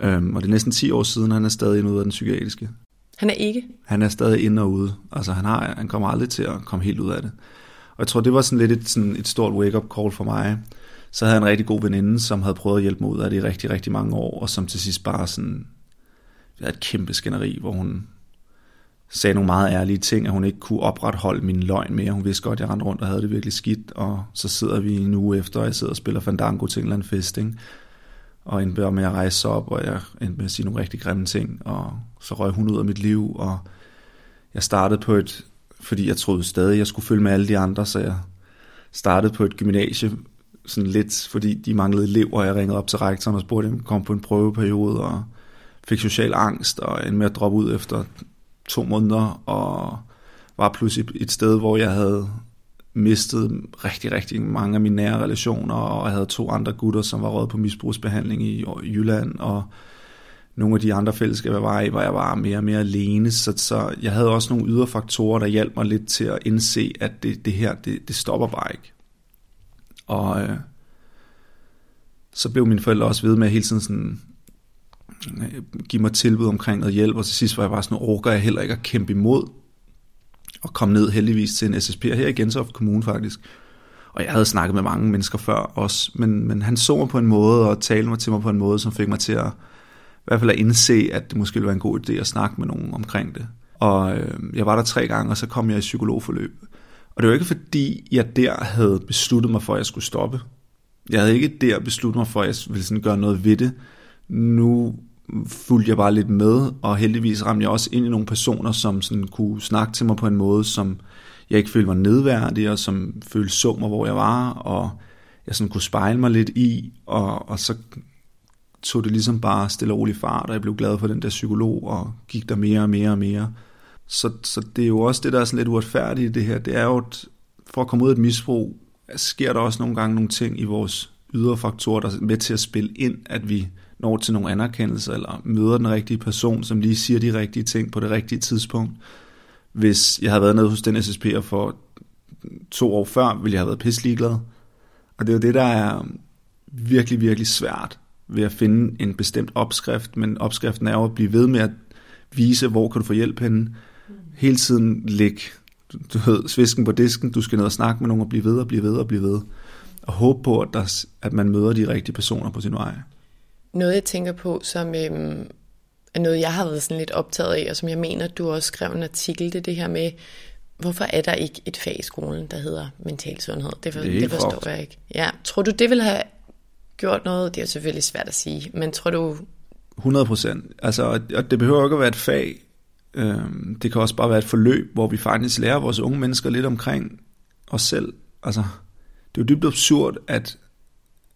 Øh, og det er næsten 10 år siden, han er stadig inde ude af den psykiatriske. Han er ikke? Han er stadig inde og ude. Altså han, har, han kommer aldrig til at komme helt ud af det. Og jeg tror, det var sådan lidt et, sådan et stort wake-up call for mig. Så havde jeg en rigtig god veninde, som havde prøvet at hjælpe mig ud af det i rigtig, rigtig mange år, og som til sidst bare sådan, det et kæmpe skænderi, hvor hun sagde nogle meget ærlige ting, at hun ikke kunne opretholde min løgn mere. Hun vidste godt, at jeg rendte rundt og havde det virkelig skidt, og så sidder vi en uge efter, og jeg sidder og spiller Fandango til en eller anden fest, ikke? og endte med at rejse op, og jeg endte med at sige nogle rigtig grimme ting, og så røg hun ud af mit liv, og jeg startede på et, fordi jeg troede stadig, jeg skulle følge med alle de andre, så jeg startede på et gymnasie, sådan lidt, fordi de manglede elever, og jeg ringede op til rektoren og spurgte, om jeg kom på en prøveperiode, og fik social angst, og endte med at droppe ud efter to måneder, og var pludselig et sted, hvor jeg havde mistet rigtig, rigtig mange af mine nære relationer, og jeg havde to andre gutter, som var råd på misbrugsbehandling i Jylland, og nogle af de andre fællesskaber, jeg var i, hvor jeg var mere og mere alene, så, så jeg havde også nogle ydre faktorer, der hjalp mig lidt til at indse, at det, det her, det, det stopper bare ikke. Og øh, så blev mine forældre også ved med hele tiden sådan, øh, give mig tilbud omkring noget hjælp, og til sidst var jeg bare sådan, orker jeg heller ikke at kæmpe imod, og kom ned heldigvis til en SSP her i Gentofte Kommune faktisk. Og jeg havde snakket med mange mennesker før også, men, men han så mig på en måde og talte mig til mig på en måde, som fik mig til at i hvert fald at indse, at det måske ville være en god idé at snakke med nogen omkring det. Og øh, jeg var der tre gange, og så kom jeg i psykologforløb. Og det var ikke fordi, jeg der havde besluttet mig for, at jeg skulle stoppe. Jeg havde ikke der besluttet mig for, at jeg ville sådan gøre noget ved det. Nu fulgte jeg bare lidt med, og heldigvis ramte jeg også ind i nogle personer, som sådan kunne snakke til mig på en måde, som jeg ikke følte var nedværdig, og som følte så mig, hvor jeg var, og jeg sådan kunne spejle mig lidt i, og, og så tog det ligesom bare stille og roligt fart, og jeg blev glad for den der psykolog, og gik der mere og mere og mere. Så, så det er jo også det, der er sådan lidt uretfærdigt i det her, det er jo, at for at komme ud af et misbrug, sker der også nogle gange nogle ting i vores ydre faktorer, der er med til at spille ind, at vi når til nogle anerkendelser, eller møder den rigtige person, som lige siger de rigtige ting på det rigtige tidspunkt. Hvis jeg havde været nede hos den SSP'er for to år før, ville jeg have været pisseligeglad. Og det er jo det, der er virkelig, virkelig svært ved at finde en bestemt opskrift, men opskriften er jo at blive ved med at vise, hvor kan du få hjælp henne. Hele tiden læg du ved, svisken på disken, du skal ned og snakke med nogen og blive ved og blive ved og blive ved. Og håbe på, at, der, at man møder de rigtige personer på sin vej. Noget, jeg tænker på, som øhm, er noget, jeg har været sådan lidt optaget af, og som jeg mener, du også skrev en artikel, det er det her med, hvorfor er der ikke et fag i skolen, der hedder mental sundhed? Det, for, det, det forstår fucked. jeg ikke. Ja. Tror du, det vil have gjort noget? Det er selvfølgelig svært at sige, men tror du... 100 procent. Altså, og det behøver ikke at være et fag. Øhm, det kan også bare være et forløb, hvor vi faktisk lærer vores unge mennesker lidt omkring os selv. Altså, det er jo dybt absurd, at,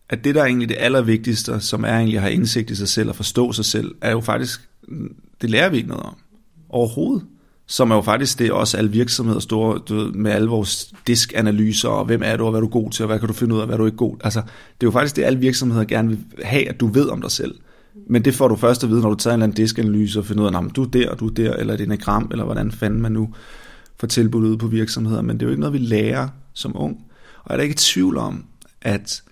at det, der er egentlig det allervigtigste, som er egentlig at have indsigt i sig selv og forstå sig selv, er jo faktisk, det lærer vi ikke noget om overhovedet. Som er jo faktisk det, også alle virksomheder store, du ved, med alle vores diskanalyser, og hvem er du, og hvad er du god til, og hvad kan du finde ud af, hvad er du ikke god Altså, det er jo faktisk det, alle virksomheder gerne vil have, at du ved om dig selv. Men det får du først at vide, når du tager en eller anden diskanalyse og finder ud af, om du er der, du er der, eller det enagram, eller hvordan fanden man nu får tilbudt ud på virksomheder. Men det er jo ikke noget, vi lærer som ung. Og jeg er da ikke i tvivl om, at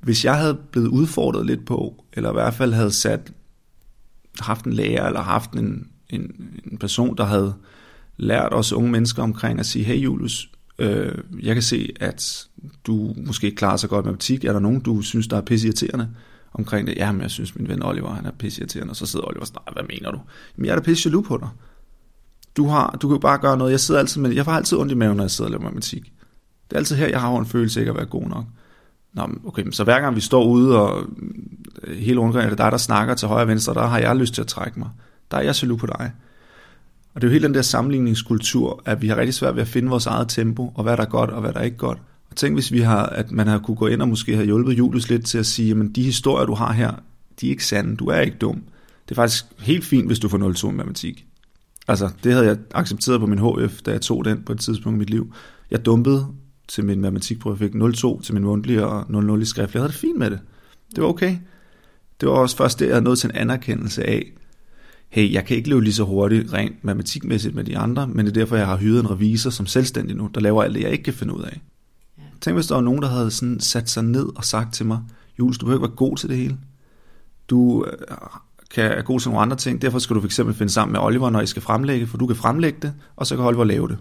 hvis jeg havde blevet udfordret lidt på, eller i hvert fald havde sat, haft en lærer, eller haft en, en, en person, der havde lært os unge mennesker omkring at sige, hey Julius, øh, jeg kan se, at du måske ikke klarer så godt med matematik. Er der nogen, du synes, der er pisseirriterende omkring det? Jamen, jeg synes, min ven Oliver, han er pisseirriterende. Og så sidder Oliver sådan, hvad mener du? Jamen, jeg er da pisse på dig. Du, har, du kan jo bare gøre noget. Jeg sidder altid med, jeg får altid ondt i maven, når jeg sidder og laver matematik. Det er altid her, jeg har en følelse ikke at være god nok. Nå, okay, så hver gang vi står ude, og øh, hele rundgården er det dig, der snakker til højre og venstre, der har jeg lyst til at trække mig. Der er jeg jaloux på dig. Og det er jo helt den der sammenligningskultur, at vi har rigtig svært ved at finde vores eget tempo, og hvad der er godt, og hvad der er ikke godt. Tænk, hvis vi har, at man har kunne gå ind og måske have hjulpet Julius lidt til at sige, men de historier, du har her, de er ikke sande, du er ikke dum. Det er faktisk helt fint, hvis du får 0-2 i matematik. Altså, det havde jeg accepteret på min HF, da jeg tog den på et tidspunkt i mit liv. Jeg dumpede til min matematikprøve, jeg fik 0-2 til min mundtlige og 0-0 i skrift. Jeg havde det fint med det. Det var okay. Det var også først det, jeg nåede til en anerkendelse af, hey, jeg kan ikke løbe lige så hurtigt rent matematikmæssigt med de andre, men det er derfor, jeg har hyret en revisor som selvstændig nu, der laver alt det, jeg ikke kan finde ud af. Tænk, hvis der var nogen, der havde sådan sat sig ned og sagt til mig, Jules, du behøver ikke være god til det hele. Du øh, kan er god til nogle andre ting, derfor skal du fx finde sammen med Oliver, når I skal fremlægge, for du kan fremlægge det, og så kan Oliver lave det.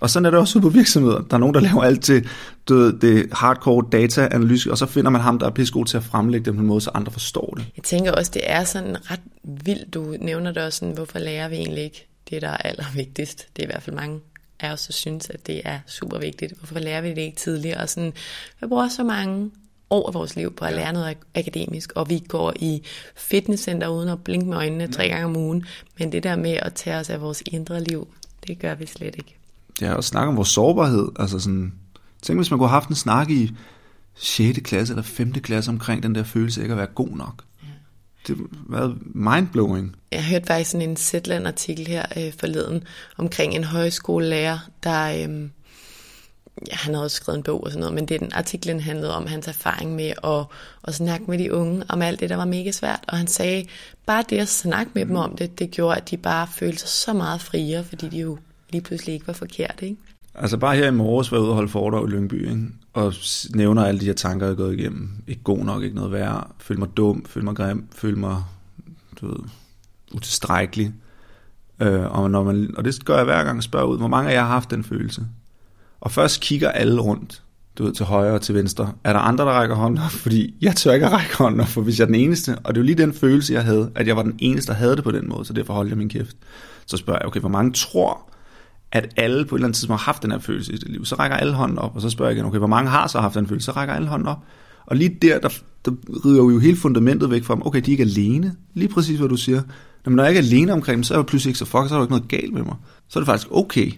Og sådan er det også ude på virksomheder. Der er nogen, der laver alt til det, det hardcore data-analyse, og så finder man ham, der er pissegod til at fremlægge det på en måde, så andre forstår det. Jeg tænker også, det er sådan ret vildt. Du nævner det også sådan, hvorfor lærer vi egentlig ikke det, der er allervigtigst. Det er i hvert fald mange af os, der synes, at det er super vigtigt. Hvorfor lærer vi det ikke tidligere? Og sådan, vi bruger så mange år af vores liv på at lære noget akademisk, og vi går i fitnesscenter uden at blinke med øjnene tre gange om ugen. Men det der med at tage os af vores indre liv, det gør vi slet ikke ja, og snakke om vores sårbarhed. Altså sådan, tænk hvis man kunne have haft en snak i 6. klasse eller 5. klasse omkring den der følelse ikke at være god nok. Det var mindblowing. Jeg hørte faktisk sådan en Zetland-artikel her øh, forleden omkring en højskolelærer, der... Øh, ja, han havde også skrevet en bog og sådan noget, men det, den artiklen handlede om hans erfaring med at, at snakke med de unge om alt det, der var mega svært. Og han sagde, bare det at snakke med dem om det, det gjorde, at de bare følte sig så meget friere, fordi de jo lige pludselig ikke var forkert, ikke? Altså bare her i morges var jeg ude og holde foredrag i Lyngby, ikke? og nævner alle de her tanker, jeg er gået igennem. Ikke god nok, ikke noget værd. Føl mig dum, føl mig grim, føl mig du ved, utilstrækkelig. Øh, og, når man, og det gør jeg hver gang spørger ud, hvor mange af jer har haft den følelse? Og først kigger alle rundt, du ved, til højre og til venstre. Er der andre, der rækker hånden op? Fordi jeg tør ikke at række hånden op, for hvis jeg er den eneste, og det er jo lige den følelse, jeg havde, at jeg var den eneste, der havde det på den måde, så derfor holdt jeg min kæft. Så spørger jeg, okay, hvor mange tror, at alle på et eller andet tidspunkt har haft den her følelse i sit liv. Så rækker alle hånden op, og så spørger jeg igen, okay, hvor mange har så haft den følelse? Så rækker alle hånden op. Og lige der, der, der river jo hele fundamentet væk fra dem. Okay, de er ikke alene. Lige præcis, hvad du siger. Men når jeg ikke er alene omkring dem, så er jeg pludselig ikke så fuck, så er der ikke noget galt med mig. Så er det faktisk okay.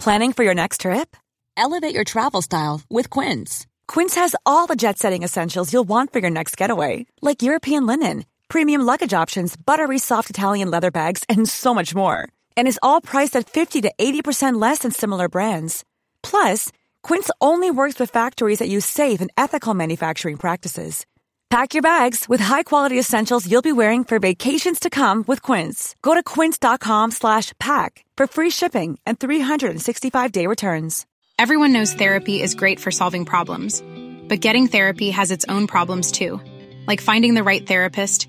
Planning for your next trip? Elevate your travel style with Quince. Quince has all the jet-setting essentials you'll want for your next getaway, like European linen, premium luggage options, buttery soft Italian leather bags, and so much more. And is all priced at 50 to 80% less than similar brands. Plus, Quince only works with factories that use safe and ethical manufacturing practices. Pack your bags with high-quality essentials you'll be wearing for vacations to come with Quince. Go to quince.com slash pack for free shipping and 365-day returns. Everyone knows therapy is great for solving problems, but getting therapy has its own problems too, like finding the right therapist,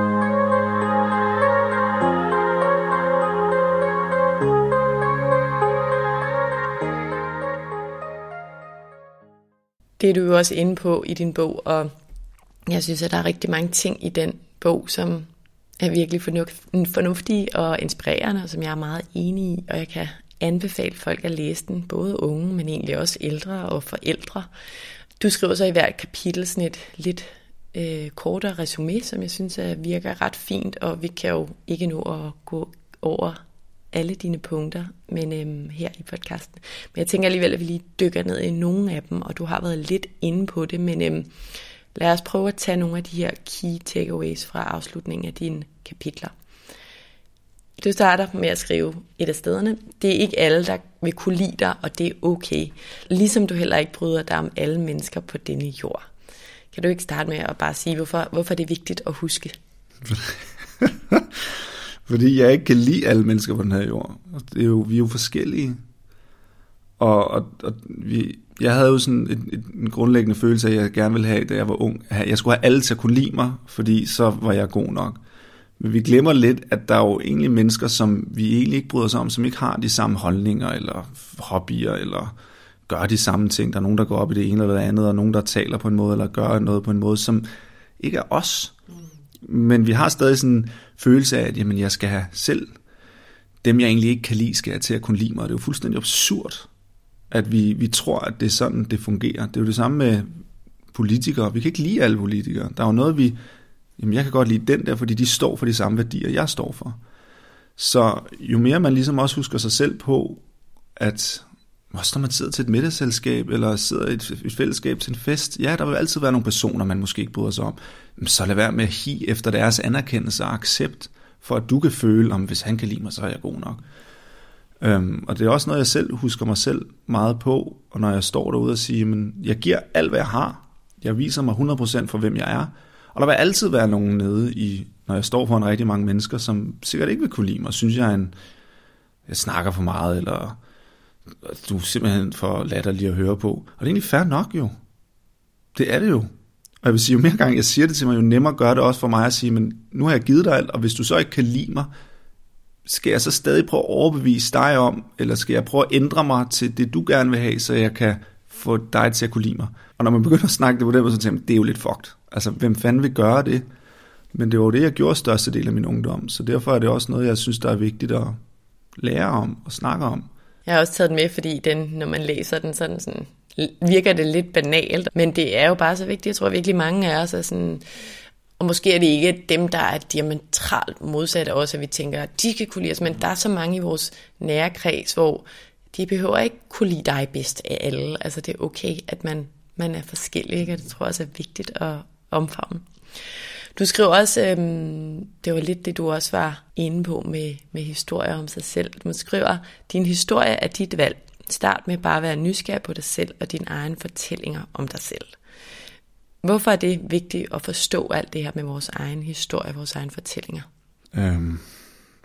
Det er du jo også inde på i din bog, og jeg synes, at der er rigtig mange ting i den bog, som er virkelig fornuftige og inspirerende, og som jeg er meget enig i, og jeg kan anbefale folk at læse den, både unge, men egentlig også ældre og forældre. Du skriver så i hvert kapitel sådan et lidt øh, kortere resume, som jeg synes er, virker ret fint, og vi kan jo ikke nå at gå over alle dine punkter men øhm, her i podcasten. Men jeg tænker alligevel, at vi lige dykker ned i nogle af dem, og du har været lidt inde på det, men øhm, lad os prøve at tage nogle af de her key takeaways fra afslutningen af dine kapitler. Du starter med at skrive et af stederne. Det er ikke alle, der vil kunne lide dig, og det er okay. Ligesom du heller ikke bryder dig om alle mennesker på denne jord. Kan du ikke starte med at bare sige, hvorfor, hvorfor det er vigtigt at huske? Fordi jeg ikke kan lide alle mennesker på den her jord. Det er jo, vi er jo forskellige. Og, og, og vi, jeg havde jo sådan et, et, en grundlæggende følelse af, at jeg gerne ville have, da jeg var ung. Jeg skulle have alle til at kunne lide mig, fordi så var jeg god nok. Men vi glemmer lidt, at der er jo egentlig mennesker, som vi egentlig ikke bryder os om, som ikke har de samme holdninger, eller hobbyer, eller gør de samme ting. Der er nogen, der går op i det ene eller det andet, og nogen, der taler på en måde, eller gør noget på en måde, som ikke er os. Men vi har stadig sådan en følelse af, at jamen, jeg skal have selv dem, jeg egentlig ikke kan lide, skal jeg til at kunne lide mig. Det er jo fuldstændig absurd, at vi, vi tror, at det er sådan, det fungerer. Det er jo det samme med politikere. Vi kan ikke lide alle politikere. Der er jo noget, vi... Jamen, jeg kan godt lide den der, fordi de står for de samme værdier, jeg står for. Så jo mere man ligesom også husker sig selv på, at også når man sidder til et middagsselskab, eller sidder i et, et fællesskab til en fest, ja, der vil altid være nogle personer, man måske ikke bryder sig om. Så lad være med at hi efter deres anerkendelse og accept, for at du kan føle, om hvis han kan lide mig, så er jeg god nok. Øhm, og det er også noget, jeg selv husker mig selv meget på, og når jeg står derude og siger, men jeg giver alt, hvad jeg har. Jeg viser mig 100% for, hvem jeg er. Og der vil altid være nogen nede i, når jeg står foran rigtig mange mennesker, som sikkert ikke vil kunne lide mig, synes jeg, er en, jeg snakker for meget, eller Altså, du er simpelthen for latterlig at høre på. Og det er egentlig fair nok jo. Det er det jo. Og jeg vil sige, jo mere gang jeg siger det til mig, jo nemmere gør det også for mig at sige, men nu har jeg givet dig alt, og hvis du så ikke kan lide mig, skal jeg så stadig prøve at overbevise dig om, eller skal jeg prøve at ændre mig til det, du gerne vil have, så jeg kan få dig til at kunne lide mig. Og når man begynder at snakke det på den måde, så tænker man, det er jo lidt fucked. Altså, hvem fanden vil gøre det? Men det var det, jeg gjorde største del af min ungdom, så derfor er det også noget, jeg synes, der er vigtigt at lære om og snakke om. Jeg har også taget den med, fordi den, når man læser den, sådan, sådan virker det lidt banalt, men det er jo bare så vigtigt. Jeg tror virkelig mange af os er sådan, og måske er det ikke dem, der er diametralt modsatte også, at vi tænker, at de kan kunne lide os, men der er så mange i vores nære kreds, hvor de behøver ikke kunne lide dig bedst af alle. Altså det er okay, at man, man er forskellig, ikke? og det tror jeg også er vigtigt at omfavne. Du skriver også, øhm, det var lidt det, du også var inde på med, med historier om sig selv. Du skriver, din historie er dit valg. Start med bare at være nysgerrig på dig selv og dine egne fortællinger om dig selv. Hvorfor er det vigtigt at forstå alt det her med vores egen historie, vores egen fortællinger? Øhm,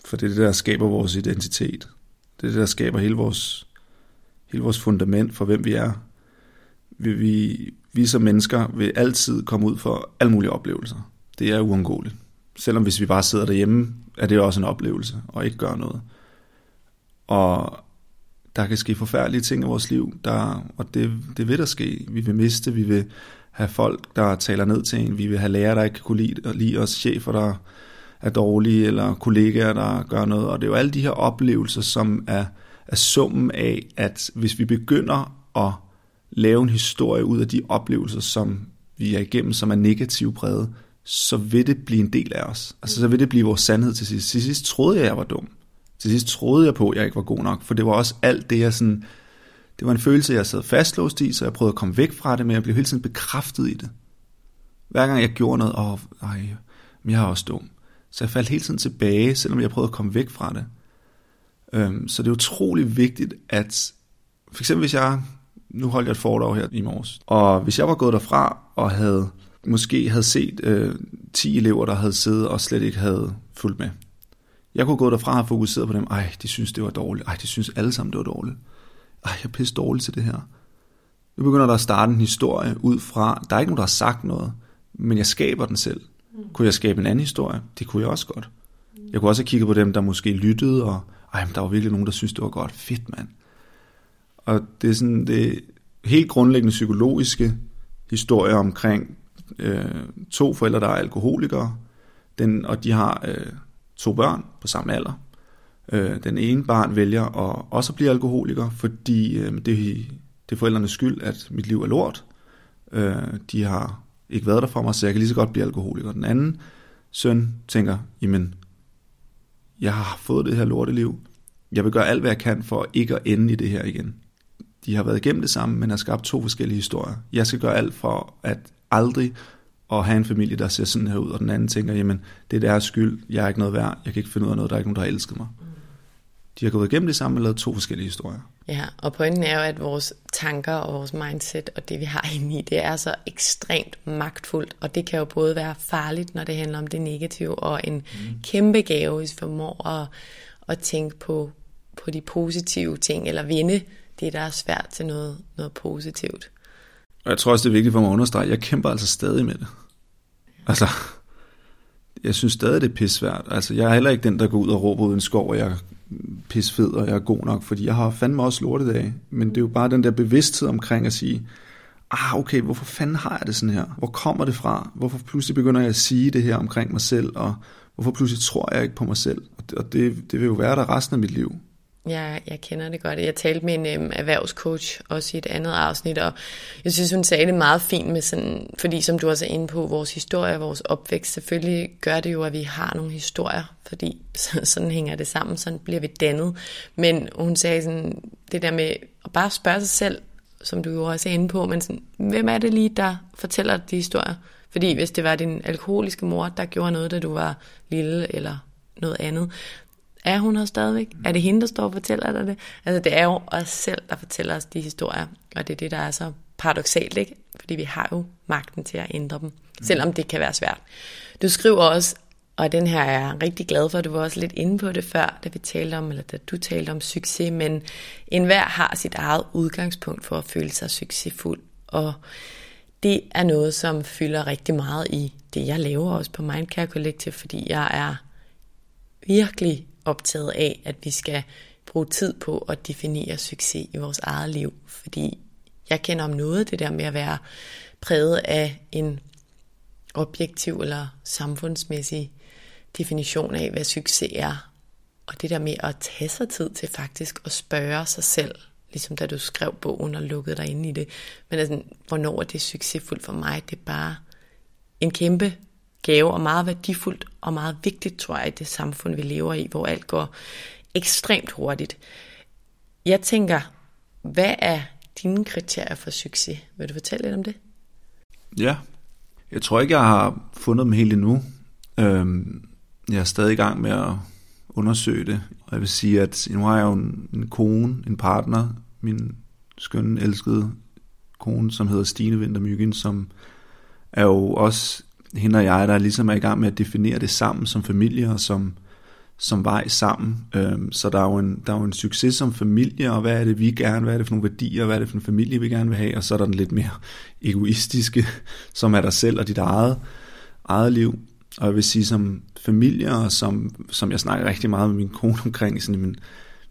for det er det, der skaber vores identitet. Det er det, der skaber hele vores, hele vores fundament for, hvem vi er. Vi, vi, vi som mennesker vil altid komme ud for alle mulige oplevelser. Det er uundgåeligt. Selvom hvis vi bare sidder derhjemme, er det også en oplevelse og ikke gør noget. Og der kan ske forfærdelige ting i vores liv, der, og det, det vil der ske. Vi vil miste, vi vil have folk, der taler ned til en, vi vil have lærere, der ikke kan kunne lide, lide os, chefer, der er dårlige, eller kollegaer, der gør noget. Og det er jo alle de her oplevelser, som er, er summen af, at hvis vi begynder at lave en historie ud af de oplevelser, som vi er igennem, som er negativt præget, så vil det blive en del af os. Altså så vil det blive vores sandhed til sidst. Til sidst troede jeg, jeg var dum. Til sidst troede jeg på, at jeg ikke var god nok, for det var også alt det, jeg sådan... Det var en følelse, jeg sad fastlåst i, så jeg prøvede at komme væk fra det, men jeg blev hele tiden bekræftet i det. Hver gang jeg gjorde noget, åh, ej, men jeg er også dum. Så jeg faldt hele tiden tilbage, selvom jeg prøvede at komme væk fra det. Øhm, så det er utrolig vigtigt, at for eksempel hvis jeg, nu holdt jeg et foredrag her i morges, og hvis jeg var gået derfra og havde måske havde set øh, 10 elever, der havde siddet og slet ikke havde fulgt med. Jeg kunne gå derfra og have fokuseret på dem. Ej, de synes, det var dårligt. Ej, de synes alle sammen, det var dårligt. Ej, jeg er pisse dårlig til det her. Nu begynder der at starte en historie ud fra, der er ikke nogen, der har sagt noget, men jeg skaber den selv. Kunne jeg skabe en anden historie? Det kunne jeg også godt. Jeg kunne også have kigget på dem, der måske lyttede, og ej, men der var virkelig nogen, der synes, det var godt. Fedt, mand. Og det er sådan, det helt grundlæggende psykologiske historie omkring øh, to forældre, der er alkoholikere, den, og de har øh, to børn på samme alder. Øh, den ene barn vælger at også blive alkoholiker, fordi øh, det, det er forældrenes skyld, at mit liv er lort. Øh, de har ikke været der for mig, så jeg kan lige så godt blive alkoholiker. Den anden søn tænker, jamen, jeg har fået det her lorteliv. Jeg vil gøre alt, hvad jeg kan for ikke at ende i det her igen. De har været igennem det samme, men har skabt to forskellige historier. Jeg skal gøre alt for at aldrig at have en familie, der ser sådan her ud, og den anden tænker, jamen, det er deres skyld, jeg er ikke noget værd, jeg kan ikke finde ud af noget, der er ikke nogen, der har elsket mig. De har gået igennem det samme og lavet to forskellige historier. Ja, og pointen er jo, at vores tanker og vores mindset og det, vi har inde i, det er så ekstremt magtfuldt, og det kan jo både være farligt, når det handler om det negative, og en mm. kæmpe gave, hvis vi formår at, at tænke på, på de positive ting, eller vinde det, der er svært til noget, noget positivt. Og jeg tror også, det er vigtigt for mig at understrege, jeg kæmper altså stadig med det. Altså, jeg synes stadig, det er pissvært. Altså, jeg er heller ikke den, der går ud og råber uden skov, og jeg er pissfed, og jeg er god nok, fordi jeg har fandme også lortedag. Men det er jo bare den der bevidsthed omkring at sige, ah, okay, hvorfor fanden har jeg det sådan her? Hvor kommer det fra? Hvorfor pludselig begynder jeg at sige det her omkring mig selv, og hvorfor pludselig tror jeg ikke på mig selv? Og det, det vil jo være der resten af mit liv. Jeg, jeg kender det godt. Jeg talte med en øhm, erhvervscoach også i et andet afsnit, og jeg synes, hun sagde det meget fint med sådan, fordi som du også er inde på, vores historie, vores opvækst, selvfølgelig gør det jo, at vi har nogle historier, fordi så, sådan hænger det sammen, sådan bliver vi dannet. Men hun sagde sådan, det der med at bare spørge sig selv, som du jo også er inde på, men sådan, hvem er det lige, der fortæller de historier? Fordi hvis det var din alkoholiske mor, der gjorde noget, da du var lille, eller noget andet, er hun her stadigvæk? Er det hende, der står og fortæller dig det? Altså, det er jo os selv, der fortæller os de historier, og det er det, der er så paradoxalt, ikke? Fordi vi har jo magten til at ændre dem, selvom det kan være svært. Du skriver også, og den her er jeg rigtig glad for, du var også lidt inde på det før, da vi talte om, eller da du talte om succes, men enhver har sit eget udgangspunkt for at føle sig succesfuld, og det er noget, som fylder rigtig meget i det, jeg laver også på Mindcare Collective, fordi jeg er virkelig optaget af, at vi skal bruge tid på at definere succes i vores eget liv. Fordi jeg kender om noget det der med at være præget af en objektiv eller samfundsmæssig definition af, hvad succes er. Og det der med at tage sig tid til faktisk at spørge sig selv, ligesom da du skrev bogen og lukkede dig ind i det. Men altså, hvornår er det succesfuldt for mig? Det er bare en kæmpe gave og meget værdifuldt og meget vigtigt, tror jeg, i det samfund, vi lever i, hvor alt går ekstremt hurtigt. Jeg tænker, hvad er dine kriterier for succes? Vil du fortælle lidt om det? Ja, jeg tror ikke, jeg har fundet dem helt endnu. Øhm, jeg er stadig i gang med at undersøge det. Og jeg vil sige, at nu har jeg jo en, en kone, en partner, min skønne, elskede kone, som hedder Stine Vintermyggen, som er jo også hende og jeg, der ligesom er i gang med at definere det sammen som familie og som, som vej sammen. Øhm, så der er, jo en, der er jo en succes som familie, og hvad er det, vi gerne, hvad er det for nogle værdier, hvad er det for en familie, vi gerne vil have, og så er der den lidt mere egoistiske, som er dig selv og dit eget, eget liv. Og jeg vil sige, som familie, og som, som jeg snakker rigtig meget med min kone omkring, sådan, men,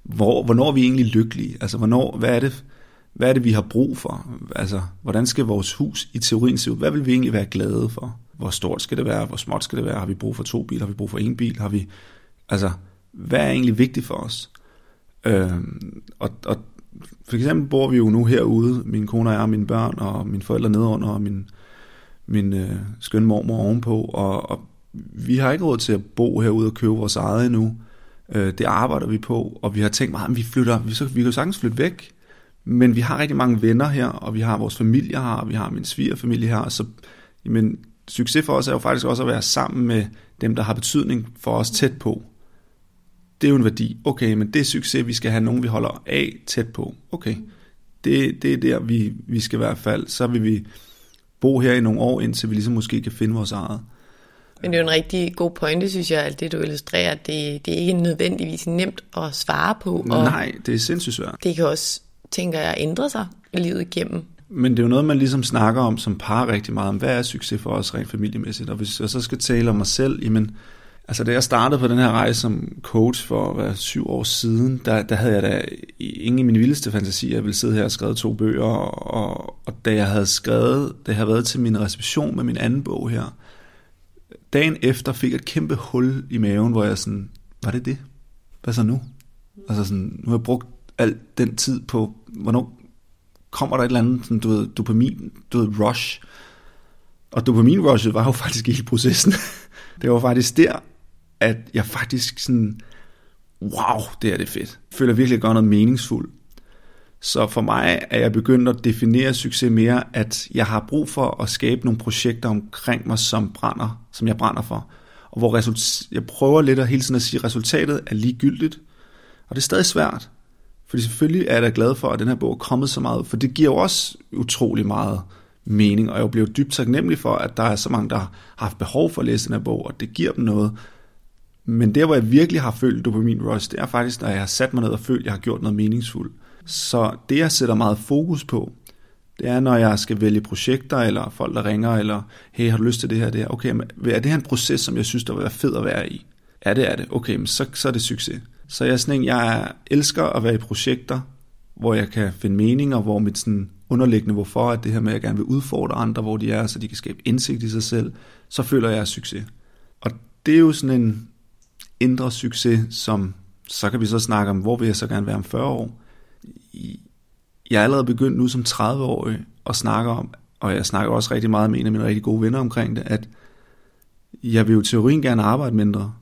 hvor, hvornår er vi egentlig lykkelige? Altså, hvornår, hvad er det, hvad er det, vi har brug for? Altså, hvordan skal vores hus i teorien se ud? Hvad vil vi egentlig være glade for? Hvor stort skal det være, hvor småt skal det være, har vi brug for to biler, har vi brug for en bil, har vi, altså, hvad er egentlig vigtigt for os? Øh, og, og for eksempel bor vi jo nu herude, min kone og jeg, og mine børn, og mine forældre nedenunder, og min, min øh, skønne mormor ovenpå, og, og vi har ikke råd til at bo herude og købe vores eget endnu. Øh, det arbejder vi på, og vi har tænkt meget, at vi flytter, vi, så, vi kan jo sagtens flytte væk, men vi har rigtig mange venner her, og vi har vores familie her, og vi har min svigerfamilie her, så jamen, succes for os er jo faktisk også at være sammen med dem, der har betydning for os tæt på. Det er jo en værdi. Okay, men det er succes, vi skal have nogen, vi holder af tæt på. Okay, det, det er der, vi, vi skal i hvert fald. Så vil vi bo her i nogle år, indtil vi ligesom måske kan finde vores eget. Men det er jo en rigtig god pointe, synes jeg, at det du illustrerer, det, det er ikke nødvendigvis nemt at svare på. Og Nej, det er sindssygt svært. Det kan også, tænker jeg, ændre sig livet igennem. Men det er jo noget, man ligesom snakker om som par rigtig meget, om hvad er succes for os rent familiemæssigt. Og hvis jeg så skal tale om mig selv, jamen, Altså da jeg startede på den her rejse som coach for hvad, syv år siden, der, der havde jeg da ingen i min vildeste fantasi, at jeg ville sidde her og skrive to bøger, og, og da jeg havde skrevet, da jeg havde været til min reception med min anden bog her, dagen efter fik jeg et kæmpe hul i maven, hvor jeg sådan, var det det? Hvad så nu? Altså sådan, nu har jeg brugt al den tid på, hvornår kommer der et eller andet, sådan, du ved, dopamin, du ved, rush. Og dopamin-rushet var jo faktisk hele processen. det var faktisk der, at jeg faktisk sådan, wow, det er det fedt. Jeg føler virkelig, at jeg gør noget meningsfuldt. Så for mig er jeg begyndt at definere succes mere, at jeg har brug for at skabe nogle projekter omkring mig, som brænder, som jeg brænder for. Og hvor result- jeg prøver lidt at hele tiden at sige, at resultatet er ligegyldigt. Og det er stadig svært. Fordi selvfølgelig er jeg da glad for, at den her bog er kommet så meget, for det giver jo også utrolig meget mening, og jeg bliver dybt taknemmelig for, at der er så mange, der har haft behov for at læse den her bog, og det giver dem noget. Men der, hvor jeg virkelig har følt dopamin rush, det er faktisk, når jeg har sat mig ned og følt, at jeg har gjort noget meningsfuldt. Så det, jeg sætter meget fokus på, det er, når jeg skal vælge projekter, eller folk, der ringer, eller hey, har du lyst til det her, det her? Okay, men er det her en proces, som jeg synes, der vil være fed at være i? Er det, er det. Okay, men så, så er det succes. Så jeg er sådan en, jeg elsker at være i projekter, hvor jeg kan finde mening, og hvor mit sådan underliggende hvorfor, at det her med, at jeg gerne vil udfordre andre, hvor de er, så de kan skabe indsigt i sig selv, så føler jeg succes. Og det er jo sådan en indre succes, som så kan vi så snakke om, hvor vil jeg så gerne være om 40 år. Jeg er allerede begyndt nu som 30-årig at snakke om, og jeg snakker også rigtig meget med en af mine rigtig gode venner omkring det, at jeg vil jo teorien gerne arbejde mindre,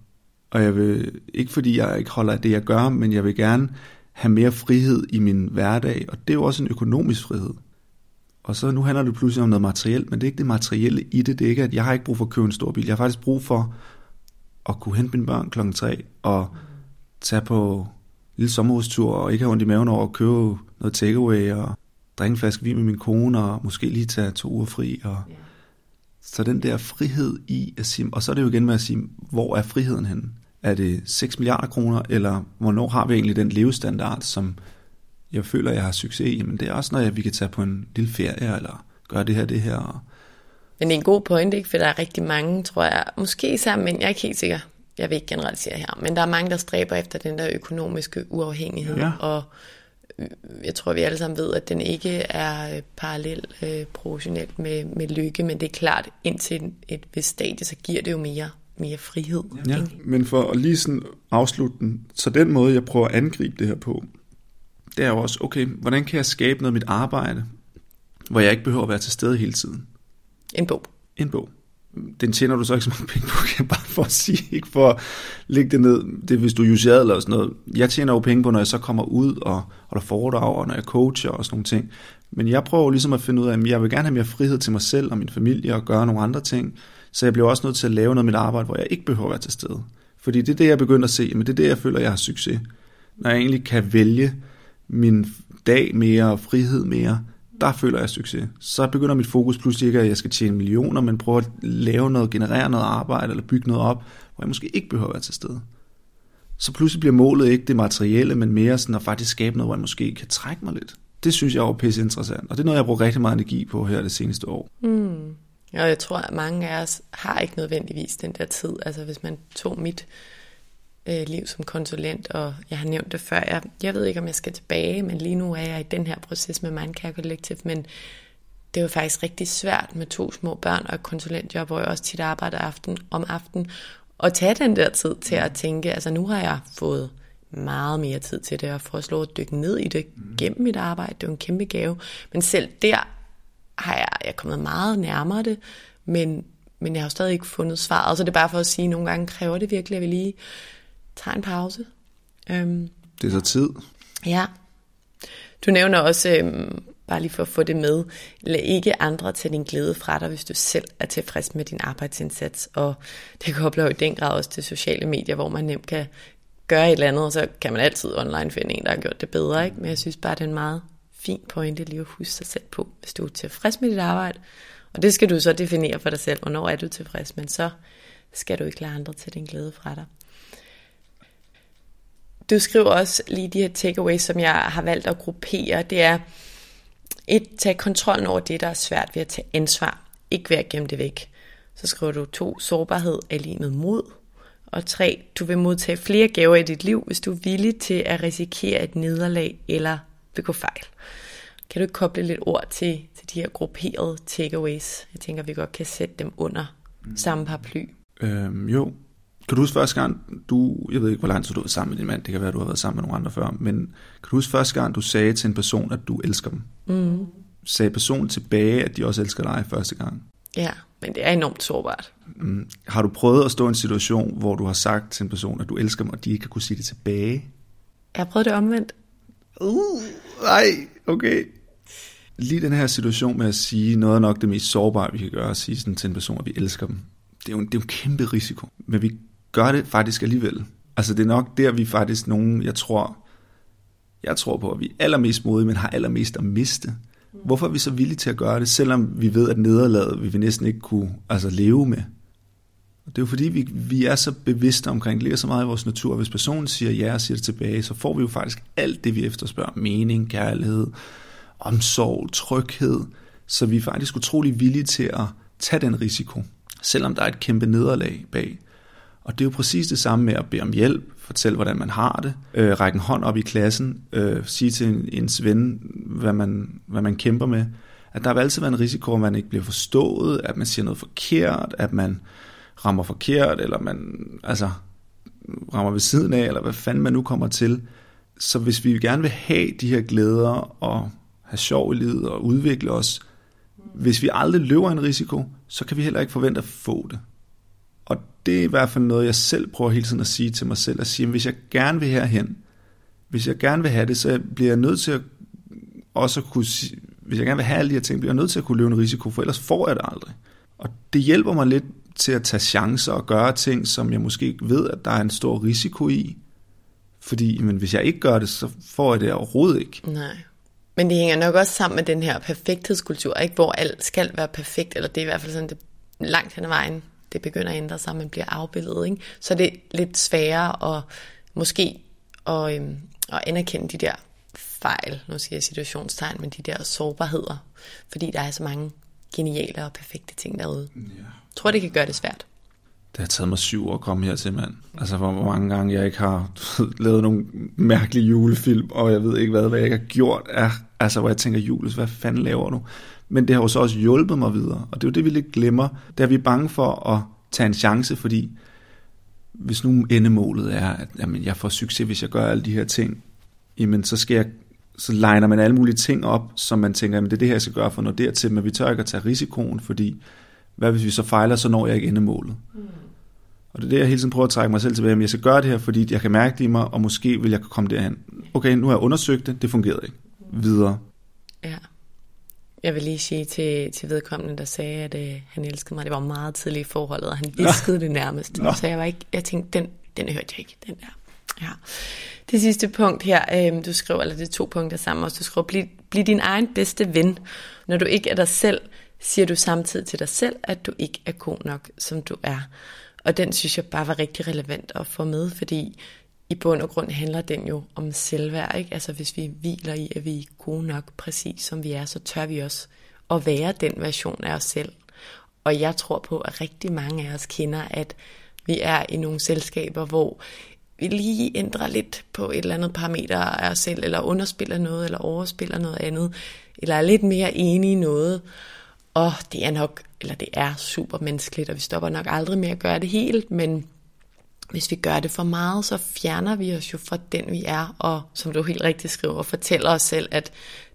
og jeg vil, ikke fordi jeg ikke holder af det, jeg gør, men jeg vil gerne have mere frihed i min hverdag, og det er jo også en økonomisk frihed. Og så nu handler det pludselig om noget materielt, men det er ikke det materielle i det. Det er ikke, at jeg har ikke brug for at købe en stor bil. Jeg har faktisk brug for at kunne hente mine børn klokken 3 og tage på en lille sommerhustur og ikke have ondt i maven over at købe noget takeaway og drikke en flaske vin med min kone og måske lige tage to uger fri. Og... Så den der frihed i at sige, og så er det jo igen med at sige, hvor er friheden henne? Er det 6 milliarder kroner, eller hvornår har vi egentlig den levestandard, som jeg føler, jeg har succes i? Men det er også, når jeg, vi kan tage på en lille ferie, eller gøre det her, det her. Men det er en god point, ikke? For der er rigtig mange, tror jeg, måske især men jeg er ikke helt sikker, jeg vil ikke generalisere her, men der er mange, der stræber efter den der økonomiske uafhængighed, ja. og jeg tror, vi alle sammen ved, at den ikke er parallel øh, proportionelt med, med lykke, men det er klart, indtil et, et vist stadie, så giver det jo mere mere frihed. Ja, men for at lige sådan afslutte den, så den måde, jeg prøver at angribe det her på, det er jo også, okay, hvordan kan jeg skabe noget af mit arbejde, hvor jeg ikke behøver at være til stede hele tiden? En bog. En bog. Den tjener du så ikke så mange penge på, kan jeg bare for at sige, ikke for at lægge det ned. Det er, hvis du er juseret eller sådan noget. Jeg tjener jo penge på, når jeg så kommer ud og holder foredrag, og når jeg coacher og sådan nogle ting. Men jeg prøver ligesom at finde ud af, at jeg vil gerne have mere frihed til mig selv og min familie og gøre nogle andre ting. Så jeg bliver også nødt til at lave noget af mit arbejde, hvor jeg ikke behøver at være til stede. Fordi det er det, jeg begynder at se, men det er det, jeg føler, jeg har succes. Når jeg egentlig kan vælge min dag mere og frihed mere, der føler jeg succes. Så begynder mit fokus pludselig ikke, at jeg skal tjene millioner, men prøve at lave noget, generere noget arbejde eller bygge noget op, hvor jeg måske ikke behøver at være til stede. Så pludselig bliver målet ikke det materielle, men mere sådan at faktisk skabe noget, hvor jeg måske kan trække mig lidt. Det synes jeg er pisse interessant, og det er noget, jeg bruger rigtig meget energi på her det seneste år. Mm. Og jeg tror, at mange af os har ikke nødvendigvis den der tid. Altså hvis man tog mit øh, liv som konsulent, og jeg har nævnt det før, jeg, jeg ved ikke, om jeg skal tilbage, men lige nu er jeg i den her proces med Mindcare Collective, men det var faktisk rigtig svært med to små børn og et konsulentjob, hvor jeg også tit arbejder aften om aften, og tage den der tid til at tænke, altså nu har jeg fået meget mere tid til det, og foreslå at dykke ned i det gennem mit arbejde, det er jo en kæmpe gave, men selv der har jeg, jeg er kommet meget nærmere det, men, men jeg har jo stadig ikke fundet svaret, så det er bare for at sige, at nogle gange kræver det virkelig, at vi lige tager en pause. Øhm, det er så tid. Ja. Du nævner også, øhm, bare lige for at få det med, lad ikke andre til din glæde fra dig, hvis du selv er tilfreds med din arbejdsindsats, og det kobler jo i den grad også til sociale medier, hvor man nemt kan gøre et eller andet, og så kan man altid online finde en, der har gjort det bedre, ikke? men jeg synes bare, det er en meget fin pointe lige at huske sig selv på, hvis du er tilfreds med dit arbejde. Og det skal du så definere for dig selv, hvornår er du tilfreds, men så skal du ikke lade andre til din glæde fra dig. Du skriver også lige de her takeaways, som jeg har valgt at gruppere. Det er et, tag kontrollen over det, der er svært ved at tage ansvar. Ikke ved at gemme det væk. Så skriver du to, sårbarhed er lige med mod. Og tre, du vil modtage flere gaver i dit liv, hvis du er villig til at risikere et nederlag eller begå fejl. Kan du ikke koble lidt ord til, til de her grupperede takeaways? Jeg tænker, vi godt kan sætte dem under samme paraply. Øhm, jo. Kan du huske første gang, du, jeg ved ikke, hvor lang tid du har været sammen med din mand, det kan være, du har været sammen med nogle andre før, men kan du huske første gang, du sagde til en person, at du elsker dem? Mm. Sagde personen tilbage, at de også elsker dig første gang? Ja, men det er enormt sårbart. Mm. Har du prøvet at stå i en situation, hvor du har sagt til en person, at du elsker dem, og de ikke kan kunne sige det tilbage? Jeg har prøvet det omvendt. Uh, nej, okay. Lige den her situation med at sige noget er nok det mest sårbare, vi kan gøre, at sige sådan til en person, at vi elsker dem. Det er jo en, det er jo en kæmpe risiko, men vi gør det faktisk alligevel. Altså det er nok der, vi faktisk nogen, jeg tror, jeg tror på, at vi er allermest modige, men har allermest at miste. Hvorfor er vi så villige til at gøre det, selvom vi ved, at nederlaget vil vi næsten ikke kunne altså, leve med? Og det er jo fordi, vi, vi er så bevidste omkring, det ligger så meget i vores natur, hvis personen siger ja og siger det tilbage, så får vi jo faktisk alt det, vi efterspørger. Mening, kærlighed, omsorg, tryghed. Så vi er faktisk utrolig villige til at tage den risiko, selvom der er et kæmpe nederlag bag. Og det er jo præcis det samme med at bede om hjælp, fortælle, hvordan man har det, øh, række en hånd op i klassen, øh, sige til en, ens ven, hvad man, hvad man kæmper med. At der vil altid være en risiko, at man ikke bliver forstået, at man siger noget forkert, at man rammer forkert, eller man altså, rammer ved siden af, eller hvad fanden man nu kommer til. Så hvis vi gerne vil have de her glæder og have sjov i livet og udvikle os, hvis vi aldrig løber en risiko, så kan vi heller ikke forvente at få det. Og det er i hvert fald noget, jeg selv prøver hele tiden at sige til mig selv, at sige, at hvis jeg gerne vil herhen, hvis jeg gerne vil have det, så bliver jeg nødt til at også at kunne hvis jeg gerne vil have alle de her ting, bliver jeg nødt til at kunne løbe en risiko, for ellers får jeg det aldrig. Og det hjælper mig lidt til at tage chancer og gøre ting, som jeg måske ikke ved, at der er en stor risiko i. Fordi men hvis jeg ikke gør det, så får jeg det overhovedet ikke. Nej. Men det hænger nok også sammen med den her perfekthedskultur, ikke? hvor alt skal være perfekt, eller det er i hvert fald sådan, det langt hen ad vejen, det begynder at ændre sig, man bliver afbildet. Ikke? Så det er lidt sværere at måske at, øhm, at anerkende de der fejl, nu siger jeg situationstegn, men de der sårbarheder, fordi der er så mange geniale og perfekte ting derude. Ja. Jeg tror, det kan gøre det svært. Det har taget mig syv år at komme hertil, mand. Altså, hvor mange gange jeg ikke har lavet nogle mærkelige julefilm, og jeg ved ikke hvad, hvad jeg ikke har gjort. Er, altså, hvor jeg tænker, Jules, hvad fanden laver du? Men det har jo så også hjulpet mig videre, og det er jo det, vi lidt glemmer. Der er vi bange for at tage en chance, fordi hvis nu endemålet er, at jamen, jeg får succes, hvis jeg gør alle de her ting, jamen så skal jeg så legner man alle mulige ting op, som man tænker, jamen det er det her, jeg skal gøre for noget dertil, men vi tør ikke at tage risikoen, fordi hvad hvis vi så fejler, så når jeg ikke endemålet. Mm. Og det er det, jeg hele tiden prøver at trække mig selv tilbage, men jeg skal gøre det her, fordi jeg kan mærke det i mig, og måske vil jeg komme derhen. Okay, nu har jeg undersøgt det, det fungerede ikke. Videre. Ja. Jeg vil lige sige til, til vedkommende, der sagde, at øh, han elskede mig. Det var meget tidligt i forholdet, og han viskede det nærmest. Nå. Så jeg var ikke, jeg tænkte, den, den hørte jeg ikke, den der. Ja. Det sidste punkt her, øh, du skriver, eller det er to punkter sammen også, du skriver, bliv, bliv din egen bedste ven. Når du ikke er dig selv, siger du samtidig til dig selv, at du ikke er god nok, som du er. Og den synes jeg bare var rigtig relevant at få med, fordi i bund og grund handler den jo om selvværd. Ikke? Altså hvis vi hviler i, at vi er gode nok præcis som vi er, så tør vi også at være den version af os selv. Og jeg tror på, at rigtig mange af os kender, at vi er i nogle selskaber, hvor vi lige ændrer lidt på et eller andet parameter af os selv, eller underspiller noget, eller overspiller noget andet, eller er lidt mere enige i noget. Og det er nok, eller det er super menneskeligt, og vi stopper nok aldrig med at gøre det helt, men hvis vi gør det for meget, så fjerner vi os jo fra den, vi er, og som du helt rigtigt skriver, fortæller os selv, at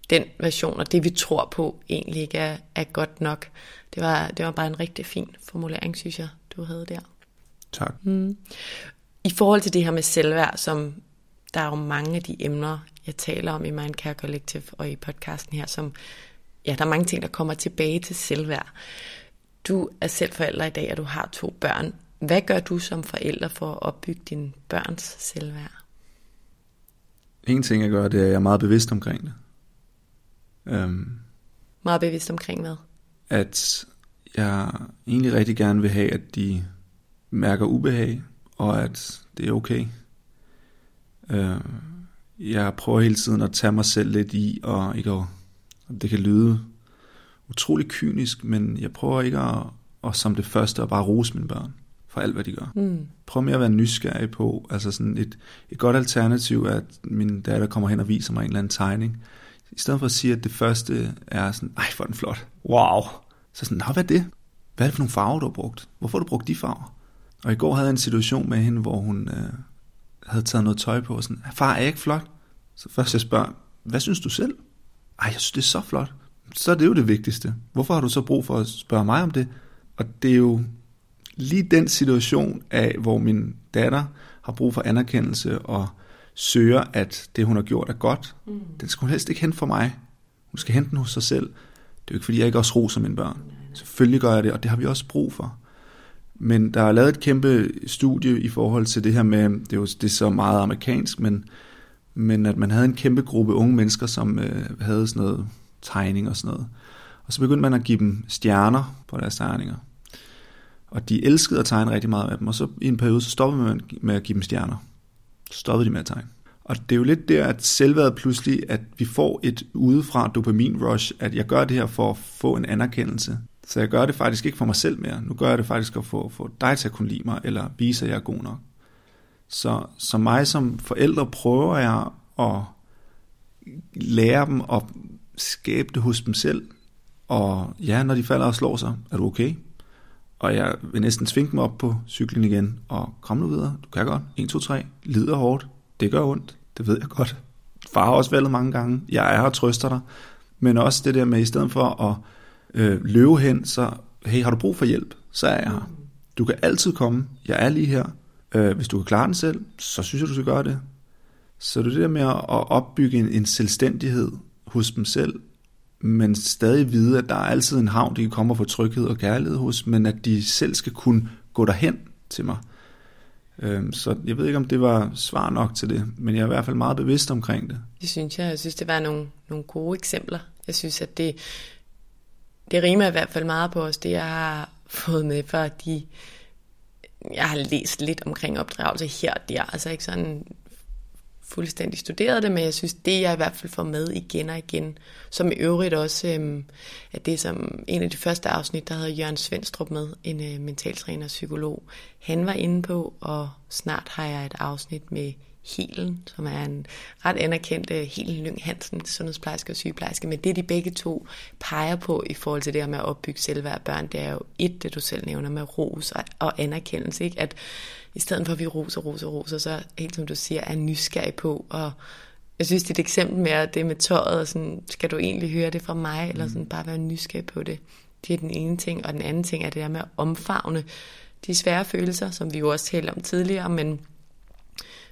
den version og det, vi tror på, egentlig ikke er, er godt nok. Det var, det var bare en rigtig fin formulering, synes jeg, du havde der. Tak. Mm. I forhold til det her med selvværd, som der er jo mange af de emner, jeg taler om i Mindcare Collective og i podcasten her, som, ja, der er mange ting, der kommer tilbage til selvværd. Du er selv forælder i dag, og du har to børn. Hvad gør du som forælder for at opbygge din børns selvværd? En ting, jeg gør, det er, at jeg er meget bevidst omkring det. Um, meget bevidst omkring hvad? At jeg egentlig rigtig gerne vil have, at de mærker ubehag, og at det er okay. Uh, jeg prøver hele tiden at tage mig selv lidt i, og ikke at, det kan lyde utrolig kynisk, men jeg prøver ikke at, at som det første at bare rose mine børn. for alt, hvad de gør. Mm. Prøv med at være nysgerrig på, altså sådan et, et godt alternativ er, at min datter kommer hen og viser mig en eller anden tegning. I stedet for at sige, at det første er sådan, ej, hvor er den flot. Wow. Så sådan, hvad er det? Hvad er det for nogle farver, du har brugt? Hvorfor har du brugt de farver? Og i går havde jeg en situation med hende, hvor hun øh, havde taget noget tøj på, og sådan, far, er jeg ikke flot? Så først jeg spørger, hvad synes du selv? Ej, jeg synes, det er så flot. Så er det jo det vigtigste. Hvorfor har du så brug for at spørge mig om det? Og det er jo lige den situation af, hvor min datter har brug for anerkendelse og søger, at det, hun har gjort, er godt. Mm. Den skal hun helst ikke hente for mig. Hun skal hente den hos sig selv. Det er jo ikke, fordi jeg ikke også roser mine børn. Selvfølgelig gør jeg det, og det har vi også brug for. Men der er lavet et kæmpe studie i forhold til det her med, det er jo det er så meget amerikansk, men, men at man havde en kæmpe gruppe unge mennesker, som øh, havde sådan noget tegning og sådan noget. Og så begyndte man at give dem stjerner på deres tegninger. Og de elskede at tegne rigtig meget af dem, og så i en periode, så stoppede man med at give dem stjerner. Så stoppede de med at tegne. Og det er jo lidt der, at selvværdet pludselig, at vi får et udefra dopamin rush, at jeg gør det her for at få en anerkendelse. Så jeg gør det faktisk ikke for mig selv mere. Nu gør jeg det faktisk for at få, få dig til at kunne lide mig, eller vise, at jeg er god nok. Så, så mig som forældre prøver jeg at lære dem at skabe det hos dem selv. Og ja, når de falder og slår sig, er du okay? Og jeg vil næsten tvinge dem op på cyklen igen, og kom nu videre, du kan godt, 1, 2, 3, lider hårdt, det gør ondt, det ved jeg godt. Far har også valgt mange gange, jeg er her og trøster dig, men også det der med, i stedet for at øh, løbe hen, så hey, har du brug for hjælp, så er jeg her. Du kan altid komme, jeg er lige her. Øh, hvis du kan klare den selv, så synes jeg, du skal gøre det. Så det er det der med at opbygge en, en selvstændighed hos dem selv, men stadig vide, at der er altid en havn, de kan komme og få tryghed og kærlighed hos, men at de selv skal kunne gå derhen til mig. Øh, så jeg ved ikke, om det var svar nok til det, men jeg er i hvert fald meget bevidst omkring det. Det synes jeg. Jeg synes, det var nogle, nogle gode eksempler. Jeg synes, at det, det rimer i hvert fald meget på os, det jeg har fået med fra de jeg har læst lidt omkring opdragelse her og der, altså ikke sådan fuldstændig studeret det, men jeg synes, det jeg i hvert fald får med igen og igen, som i øvrigt også, øhm, at det som en af de første afsnit, der havde Jørgen Svendstrup med, en øh, mentaltræner og psykolog, han var inde på, og snart har jeg et afsnit med Helen, som er en ret anerkendt Helen Lyng Hansen, sundhedsplejerske og sygeplejerske, men det de begge to peger på i forhold til det her med at opbygge selvværd af børn, det er jo et, det du selv nævner med ros og, og anerkendelse, ikke? at i stedet for at vi roser, roser, roser, så helt som du siger, er nysgerrig på, og jeg synes, det et eksempel med, det med tøjet, og sådan, skal du egentlig høre det fra mig, eller sådan bare være nysgerrig på det. Det er den ene ting, og den anden ting er det der med at omfavne de svære følelser, som vi jo også talte om tidligere, men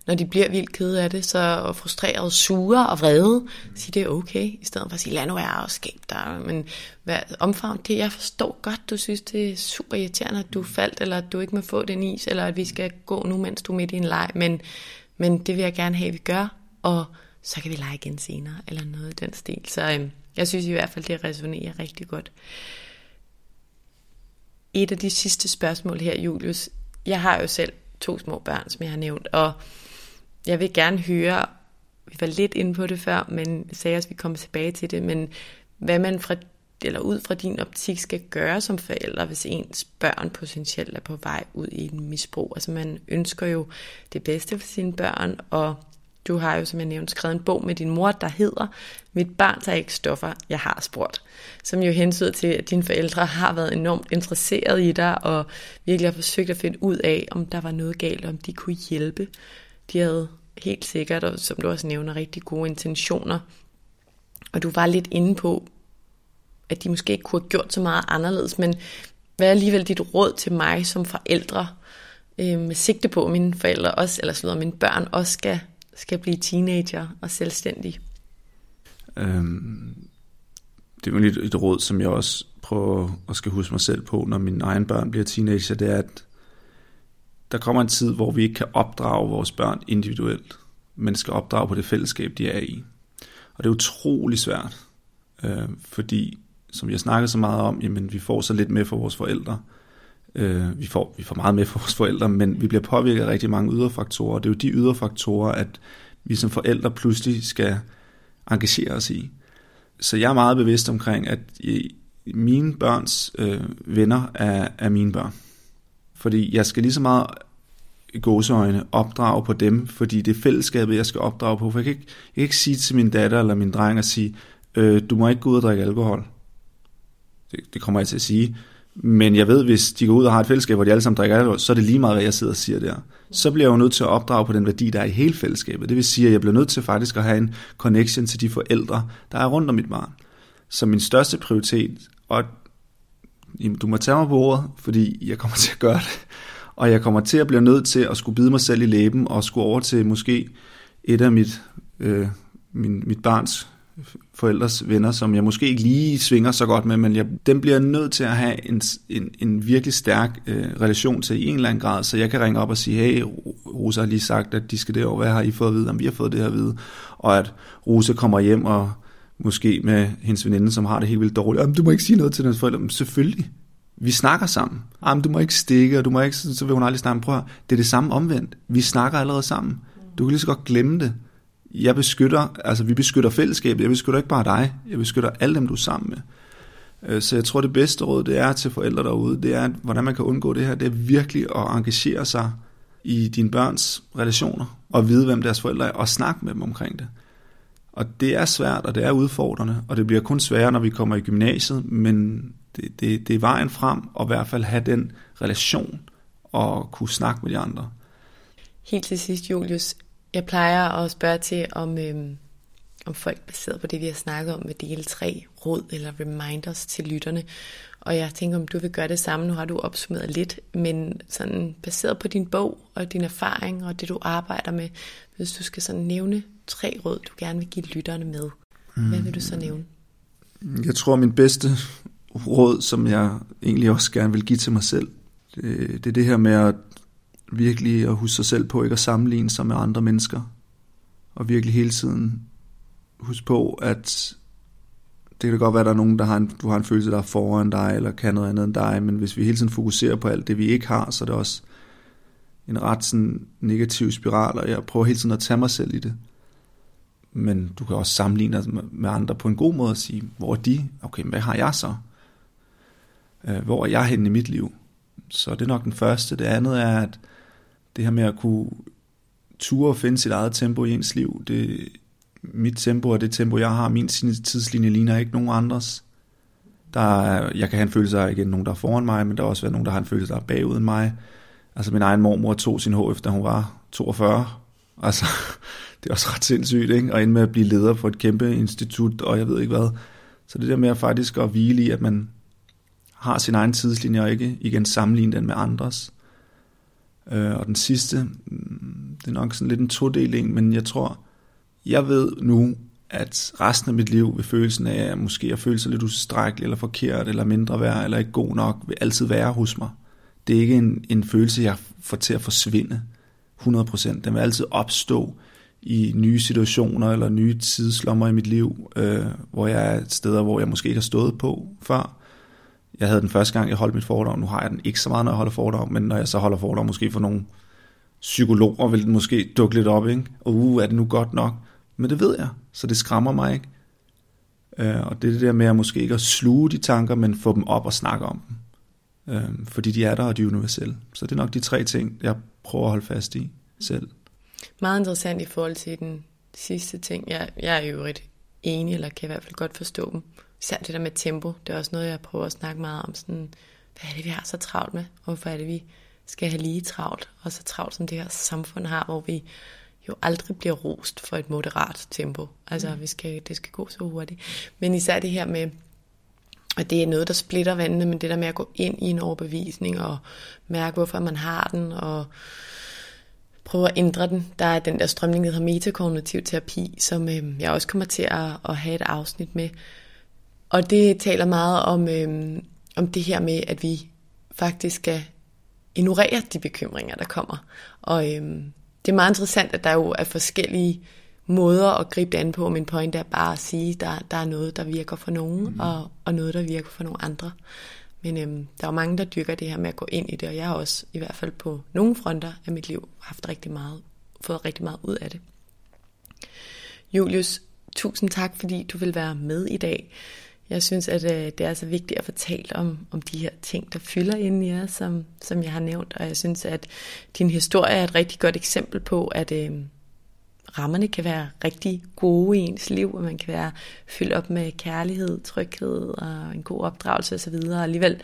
når de bliver vildt kede af det, så frustreret, sure og vrede, sige det er okay, i stedet for at sige, lad nu være og skab dig. Men hvad, omfavn det, jeg forstår godt, du synes, det er super irriterende, at du faldt, eller at du ikke må få den is, eller at vi skal gå nu, mens du er midt i en leg, men, men det vil jeg gerne have, at vi gør, og så kan vi lege igen senere, eller noget i den stil. Så øhm, jeg synes i hvert fald, det resonerer rigtig godt. Et af de sidste spørgsmål her, Julius. Jeg har jo selv to små børn, som jeg har nævnt, og jeg vil gerne høre, vi var lidt inde på det før, men sagde også, at vi kommer tilbage til det, men hvad man fra, eller ud fra din optik skal gøre som forældre, hvis ens børn potentielt er på vej ud i en misbrug. Altså man ønsker jo det bedste for sine børn, og du har jo, som jeg nævnte, skrevet en bog med din mor, der hedder Mit barn tager ikke stoffer, jeg har spurgt. Som jo hensyder til, at dine forældre har været enormt interesseret i dig, og virkelig har forsøgt at finde ud af, om der var noget galt, om de kunne hjælpe. De havde helt sikkert, og som du også nævner, rigtig gode intentioner. Og du var lidt inde på, at de måske ikke kunne have gjort så meget anderledes, men hvad er alligevel dit råd til mig som forældre, øh, med sigte på, at mine forældre også, eller sådan mine børn også skal, skal blive teenager og selvstændige? Øhm, det er jo et, et råd, som jeg også prøver at skal huske mig selv på, når mine egne børn bliver teenager, det er, at der kommer en tid, hvor vi ikke kan opdrage vores børn individuelt, men skal opdrage på det fællesskab, de er i. Og det er utrolig svært, øh, fordi, som jeg snakket så meget om, jamen, vi får så lidt med for vores forældre. Øh, vi, får, vi får meget med for vores forældre, men vi bliver påvirket af rigtig mange ydre faktorer. Det er jo de ydre faktorer, at vi som forældre pludselig skal engagere os i. Så jeg er meget bevidst omkring, at mine børns øh, venner er, er mine børn fordi jeg skal lige så meget i gåseøjne opdrage på dem, fordi det er fællesskabet, jeg skal opdrage på. For jeg kan ikke, jeg kan ikke sige til min datter eller min dreng at sige, øh, du må ikke gå ud og drikke alkohol. Det, det kommer jeg til at sige. Men jeg ved, hvis de går ud og har et fællesskab, hvor de alle sammen drikker alkohol, så er det lige meget, hvad jeg sidder og siger der. Så bliver jeg jo nødt til at opdrage på den værdi, der er i hele fællesskabet. Det vil sige, at jeg bliver nødt til faktisk at have en connection til de forældre, der er rundt om mit barn. Så min største prioritet, og du må tage mig på ordet, fordi jeg kommer til at gøre det, og jeg kommer til at blive nødt til at skulle bide mig selv i læben og skulle over til måske et af mit, øh, min, mit barns forældres venner, som jeg måske ikke lige svinger så godt med, men jeg, dem bliver nødt til at have en, en, en virkelig stærk øh, relation til i en eller anden grad, så jeg kan ringe op og sige, hey, Rosa har lige sagt, at de skal derovre, hvad har I fået at vide, om vi har fået det her at vide, og at Rosa kommer hjem og måske med hendes veninde, som har det helt vildt dårligt, jamen, du må ikke sige noget til deres forældre, men selvfølgelig, vi snakker sammen. Jamen, du må ikke stikke, og du må ikke, så vil hun aldrig snakke. Prøv det er det samme omvendt. Vi snakker allerede sammen. Du kan lige så godt glemme det. Jeg beskytter, altså vi beskytter fællesskabet. Jeg beskytter ikke bare dig. Jeg beskytter alle dem, du er sammen med. Øh, så jeg tror, det bedste råd, det er til forældre derude, det er, hvordan man kan undgå det her, det er virkelig at engagere sig i dine børns relationer, og vide, hvem deres forældre er, og snakke med dem omkring det. Og det er svært, og det er udfordrende, og det bliver kun sværere, når vi kommer i gymnasiet, men det, det, det er vejen frem, og i hvert fald have den relation, og kunne snakke med de andre. Helt til sidst, Julius, jeg plejer at spørge til, om, øhm, om folk baseret på det, vi har snakket om, med del 3, råd eller reminders til lytterne. Og jeg tænker, om du vil gøre det samme. Nu har du opsummeret lidt, men sådan baseret på din bog og din erfaring og det, du arbejder med, hvis du skal sådan nævne tre råd, du gerne vil give lytterne med, hvad vil du så nævne? Mm. Jeg tror, min bedste råd, som jeg egentlig også gerne vil give til mig selv, det, det er det her med at virkelig at huske sig selv på ikke at sammenligne sig med andre mennesker. Og virkelig hele tiden huske på, at det kan godt være, at der er nogen, der har en, du har en følelse, der er foran dig, eller kan noget andet end dig, men hvis vi hele tiden fokuserer på alt det, vi ikke har, så er det også en ret sådan negativ spiral, og jeg prøver hele tiden at tage mig selv i det. Men du kan også sammenligne dig med andre på en god måde og sige, hvor er de? Okay, hvad har jeg så? Øh, hvor er jeg henne i mit liv? Så det er nok den første. Det andet er, at det her med at kunne ture og finde sit eget tempo i ens liv, det, mit tempo og det tempo, jeg har, min tidslinje ligner ikke nogen andres. Der er, jeg kan have en følelse af, igen, nogen, der er foran mig, men der er også været nogen, der har en følelse, der er bagud end mig. Altså min egen mormor tog sin HF, da hun var 42. Altså, det er også ret sindssygt, ikke? Og ind med at blive leder på et kæmpe institut, og jeg ved ikke hvad. Så det der med at faktisk at hvile i, at man har sin egen tidslinje, og ikke igen sammenligne den med andres. Øh, og den sidste, mm, det er nok sådan lidt en todeling, men jeg tror, jeg ved nu, at resten af mit liv ved følelsen af, at måske at føle sig lidt ustrækkelig, eller forkert, eller mindre værd, eller ikke god nok, vil altid være hos mig. Det er ikke en, en følelse, jeg får til at forsvinde 100%. Den vil altid opstå i nye situationer, eller nye tidslommer i mit liv, øh, hvor jeg er et steder, hvor jeg måske ikke har stået på før. Jeg havde den første gang, jeg holdt mit foredrag. Nu har jeg den ikke så meget, når jeg holder foredrag, men når jeg så holder foredrag, måske for nogle psykologer, vil den måske dukke lidt op, ikke? Og uh, er det nu godt nok? Men det ved jeg, så det skræmmer mig ikke. Øh, og det er det der med at måske ikke at sluge de tanker, men få dem op og snakke om dem. Øh, fordi de er der, og de er universelle. Så det er nok de tre ting, jeg prøver at holde fast i selv. Meget interessant i forhold til den sidste ting. Jeg, jeg er jo øvrigt enig, eller kan i hvert fald godt forstå dem. Især det der med tempo, det er også noget, jeg prøver at snakke meget om. Sådan, hvad er det, vi har så travlt med? Og hvorfor er det, vi skal have lige travlt? Og så travlt, som det her samfund har, hvor vi jo aldrig bliver rost for et moderat tempo. Altså, mm. vi skal, det skal gå så hurtigt. Men især det her med, og det er noget, der splitter vandene, men det der med at gå ind i en overbevisning og mærke, hvorfor man har den, og prøve at ændre den. Der er den der strømning, der hedder metakognitiv terapi, som øh, jeg også kommer til at, at have et afsnit med, og det taler meget om, øhm, om det her med, at vi faktisk skal ignorere de bekymringer, der kommer. Og øhm, det er meget interessant, at der jo er forskellige måder at gribe det an på. Min point er bare at sige, at der, der er noget, der virker for nogen, mm. og, og noget, der virker for nogle andre. Men øhm, der er jo mange, der dyrker det her med at gå ind i det, og jeg har også i hvert fald på nogle fronter af mit liv haft rigtig meget, fået rigtig meget ud af det. Julius, tusind tak, fordi du vil være med i dag. Jeg synes, at øh, det er så vigtigt at fortælle om, om de her ting, der fylder ind i jer, som, som jeg har nævnt. Og jeg synes, at din historie er et rigtig godt eksempel på, at øh, rammerne kan være rigtig gode i ens liv, og man kan være fyldt op med kærlighed, tryghed og en god opdragelse osv. Og alligevel,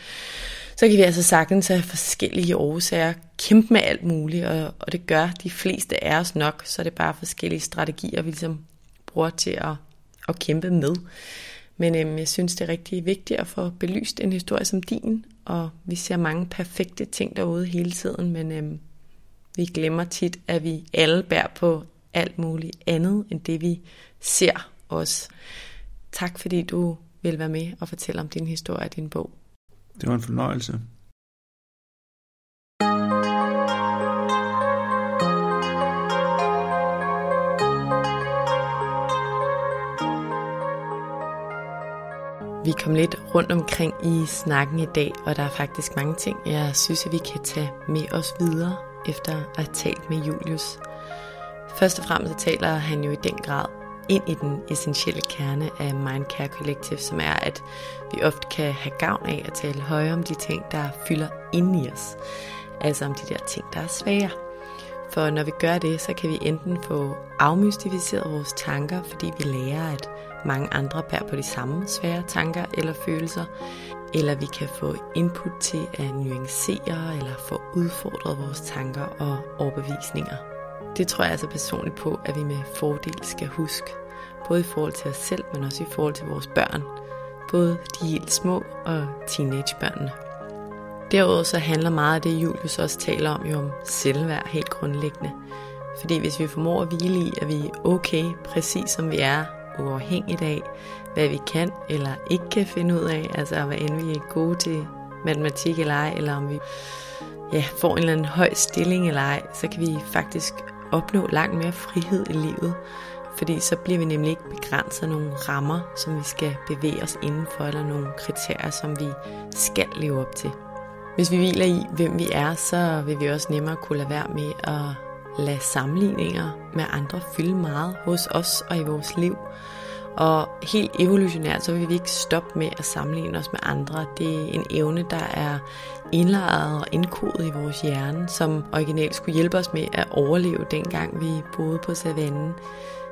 så kan vi altså sagtens have forskellige årsager kæmpe med alt muligt, og, og det gør de fleste af os nok, så er det bare forskellige strategier, vi ligesom bruger til at, at kæmpe med. Men øhm, jeg synes, det er rigtig vigtigt at få belyst en historie som din, og vi ser mange perfekte ting derude hele tiden, men øhm, vi glemmer tit, at vi alle bærer på alt muligt andet, end det vi ser os. Tak fordi du vil være med og fortælle om din historie og din bog. Det var en fornøjelse. Vi kom lidt rundt omkring i snakken i dag, og der er faktisk mange ting, jeg synes, at vi kan tage med os videre, efter at have talt med Julius. Først og fremmest taler han jo i den grad ind i den essentielle kerne af Mindcare Collective, som er, at vi ofte kan have gavn af at tale højere om de ting, der fylder ind i os. Altså om de der ting, der er svære. For når vi gør det, så kan vi enten få afmystificeret vores tanker, fordi vi lærer, at mange andre bærer på de samme svære tanker eller følelser, eller vi kan få input til at nuancere eller få udfordret vores tanker og overbevisninger. Det tror jeg altså personligt på, at vi med fordel skal huske, både i forhold til os selv, men også i forhold til vores børn, både de helt små og teenagebørnene. Derudover så handler meget af det, Julius også taler om, jo om selvværd helt grundlæggende. Fordi hvis vi formår at hvile i, at vi er okay, præcis som vi er, uafhængigt af, hvad vi kan eller ikke kan finde ud af, altså hvad end vi er gode til matematik eller ej, eller om vi ja, får en eller anden høj stilling eller ej, så kan vi faktisk opnå langt mere frihed i livet. Fordi så bliver vi nemlig ikke begrænset af nogle rammer, som vi skal bevæge os indenfor, eller nogle kriterier, som vi skal leve op til. Hvis vi hviler i, hvem vi er, så vil vi også nemmere kunne lade være med at lade sammenligninger med andre fylde meget hos os og i vores liv. Og helt evolutionært, så vil vi ikke stoppe med at sammenligne os med andre. Det er en evne, der er indlejret og indkodet i vores hjerne, som originalt skulle hjælpe os med at overleve dengang vi boede på savannen.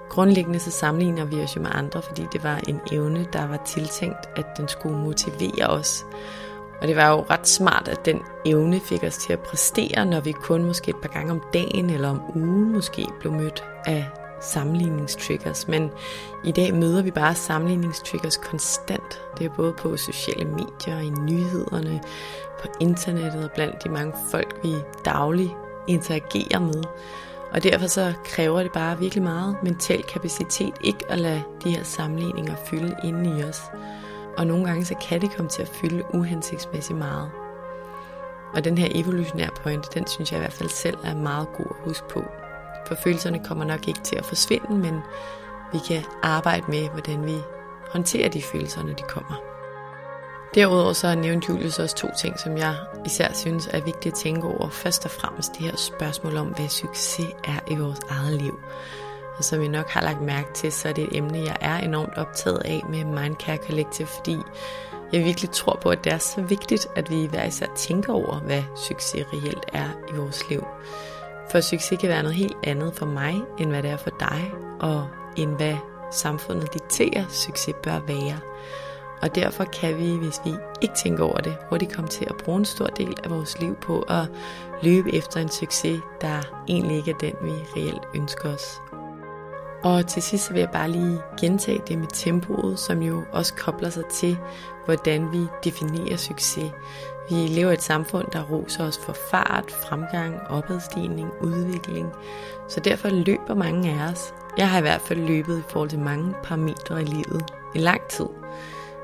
Grundlæggende så sammenligner vi os jo med andre, fordi det var en evne, der var tiltænkt, at den skulle motivere os. Og det var jo ret smart, at den evne fik os til at præstere, når vi kun måske et par gange om dagen eller om ugen måske blev mødt af sammenligningstriggers. Men i dag møder vi bare sammenligningstriggers konstant. Det er både på sociale medier, i nyhederne, på internettet og blandt de mange folk, vi dagligt interagerer med. Og derfor så kræver det bare virkelig meget mental kapacitet ikke at lade de her sammenligninger fylde inde i os. Og nogle gange så kan det komme til at fylde uhensigtsmæssigt meget. Og den her evolutionære pointe, den synes jeg i hvert fald selv er meget god at huske på. For følelserne kommer nok ikke til at forsvinde, men vi kan arbejde med, hvordan vi håndterer de følelser, når de kommer. Derudover så har nævnt Julius også to ting, som jeg især synes er vigtigt at tænke over. Først og fremmest det her spørgsmål om, hvad succes er i vores eget liv. Og som I nok har lagt mærke til, så er det et emne, jeg er enormt optaget af med Mindcare Collective, fordi jeg virkelig tror på, at det er så vigtigt, at vi hver især tænker over, hvad succes reelt er i vores liv. For succes kan være noget helt andet for mig, end hvad det er for dig, og end hvad samfundet dikterer, succes bør være. Og derfor kan vi, hvis vi ikke tænker over det, hurtigt komme til at bruge en stor del af vores liv på at løbe efter en succes, der egentlig ikke er den, vi reelt ønsker os. Og til sidst vil jeg bare lige gentage det med tempoet, som jo også kobler sig til, hvordan vi definerer succes. Vi lever i et samfund, der roser os for fart, fremgang, opadstigning, udvikling. Så derfor løber mange af os. Jeg har i hvert fald løbet i forhold til mange parametre i livet i lang tid.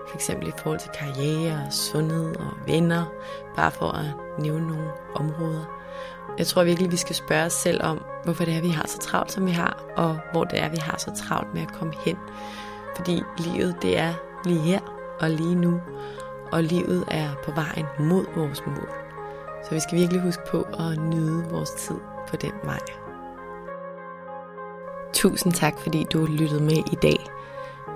For eksempel i forhold til karriere, sundhed og venner, bare for at nævne nogle områder. Jeg tror virkelig, vi skal spørge os selv om, hvorfor det er, vi har så travlt, som vi har, og hvor det er, vi har så travlt med at komme hen. Fordi livet, det er lige her og lige nu, og livet er på vejen mod vores mål. Så vi skal virkelig huske på at nyde vores tid på den vej. Tusind tak, fordi du lyttede med i dag.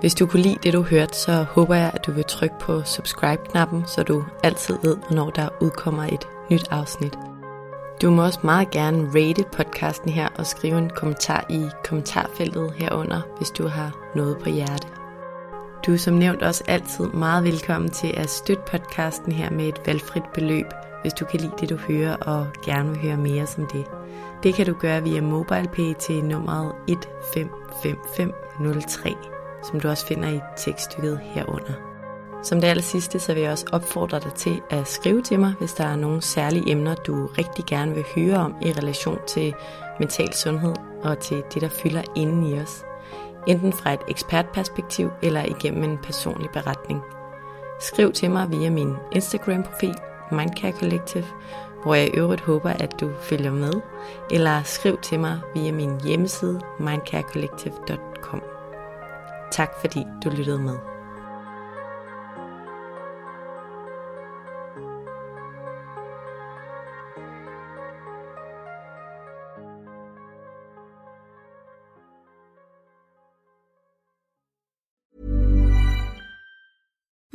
Hvis du kunne lide det, du hørte, så håber jeg, at du vil trykke på subscribe-knappen, så du altid ved, hvornår der udkommer et nyt afsnit. Du må også meget gerne rate podcasten her og skrive en kommentar i kommentarfeltet herunder, hvis du har noget på hjerte. Du er som nævnt også altid meget velkommen til at støtte podcasten her med et valgfrit beløb, hvis du kan lide det, du hører og gerne vil høre mere som det. Det kan du gøre via MobilePay til nummeret 155503, som du også finder i tekststykket herunder. Som det aller sidste, så vil jeg også opfordre dig til at skrive til mig, hvis der er nogle særlige emner, du rigtig gerne vil høre om i relation til mental sundhed og til det, der fylder inden i os. Enten fra et ekspertperspektiv eller igennem en personlig beretning. Skriv til mig via min Instagram-profil, Mindcare Collective, hvor jeg i øvrigt håber, at du følger med, eller skriv til mig via min hjemmeside mindcarecollective.com. Tak fordi du lyttede med.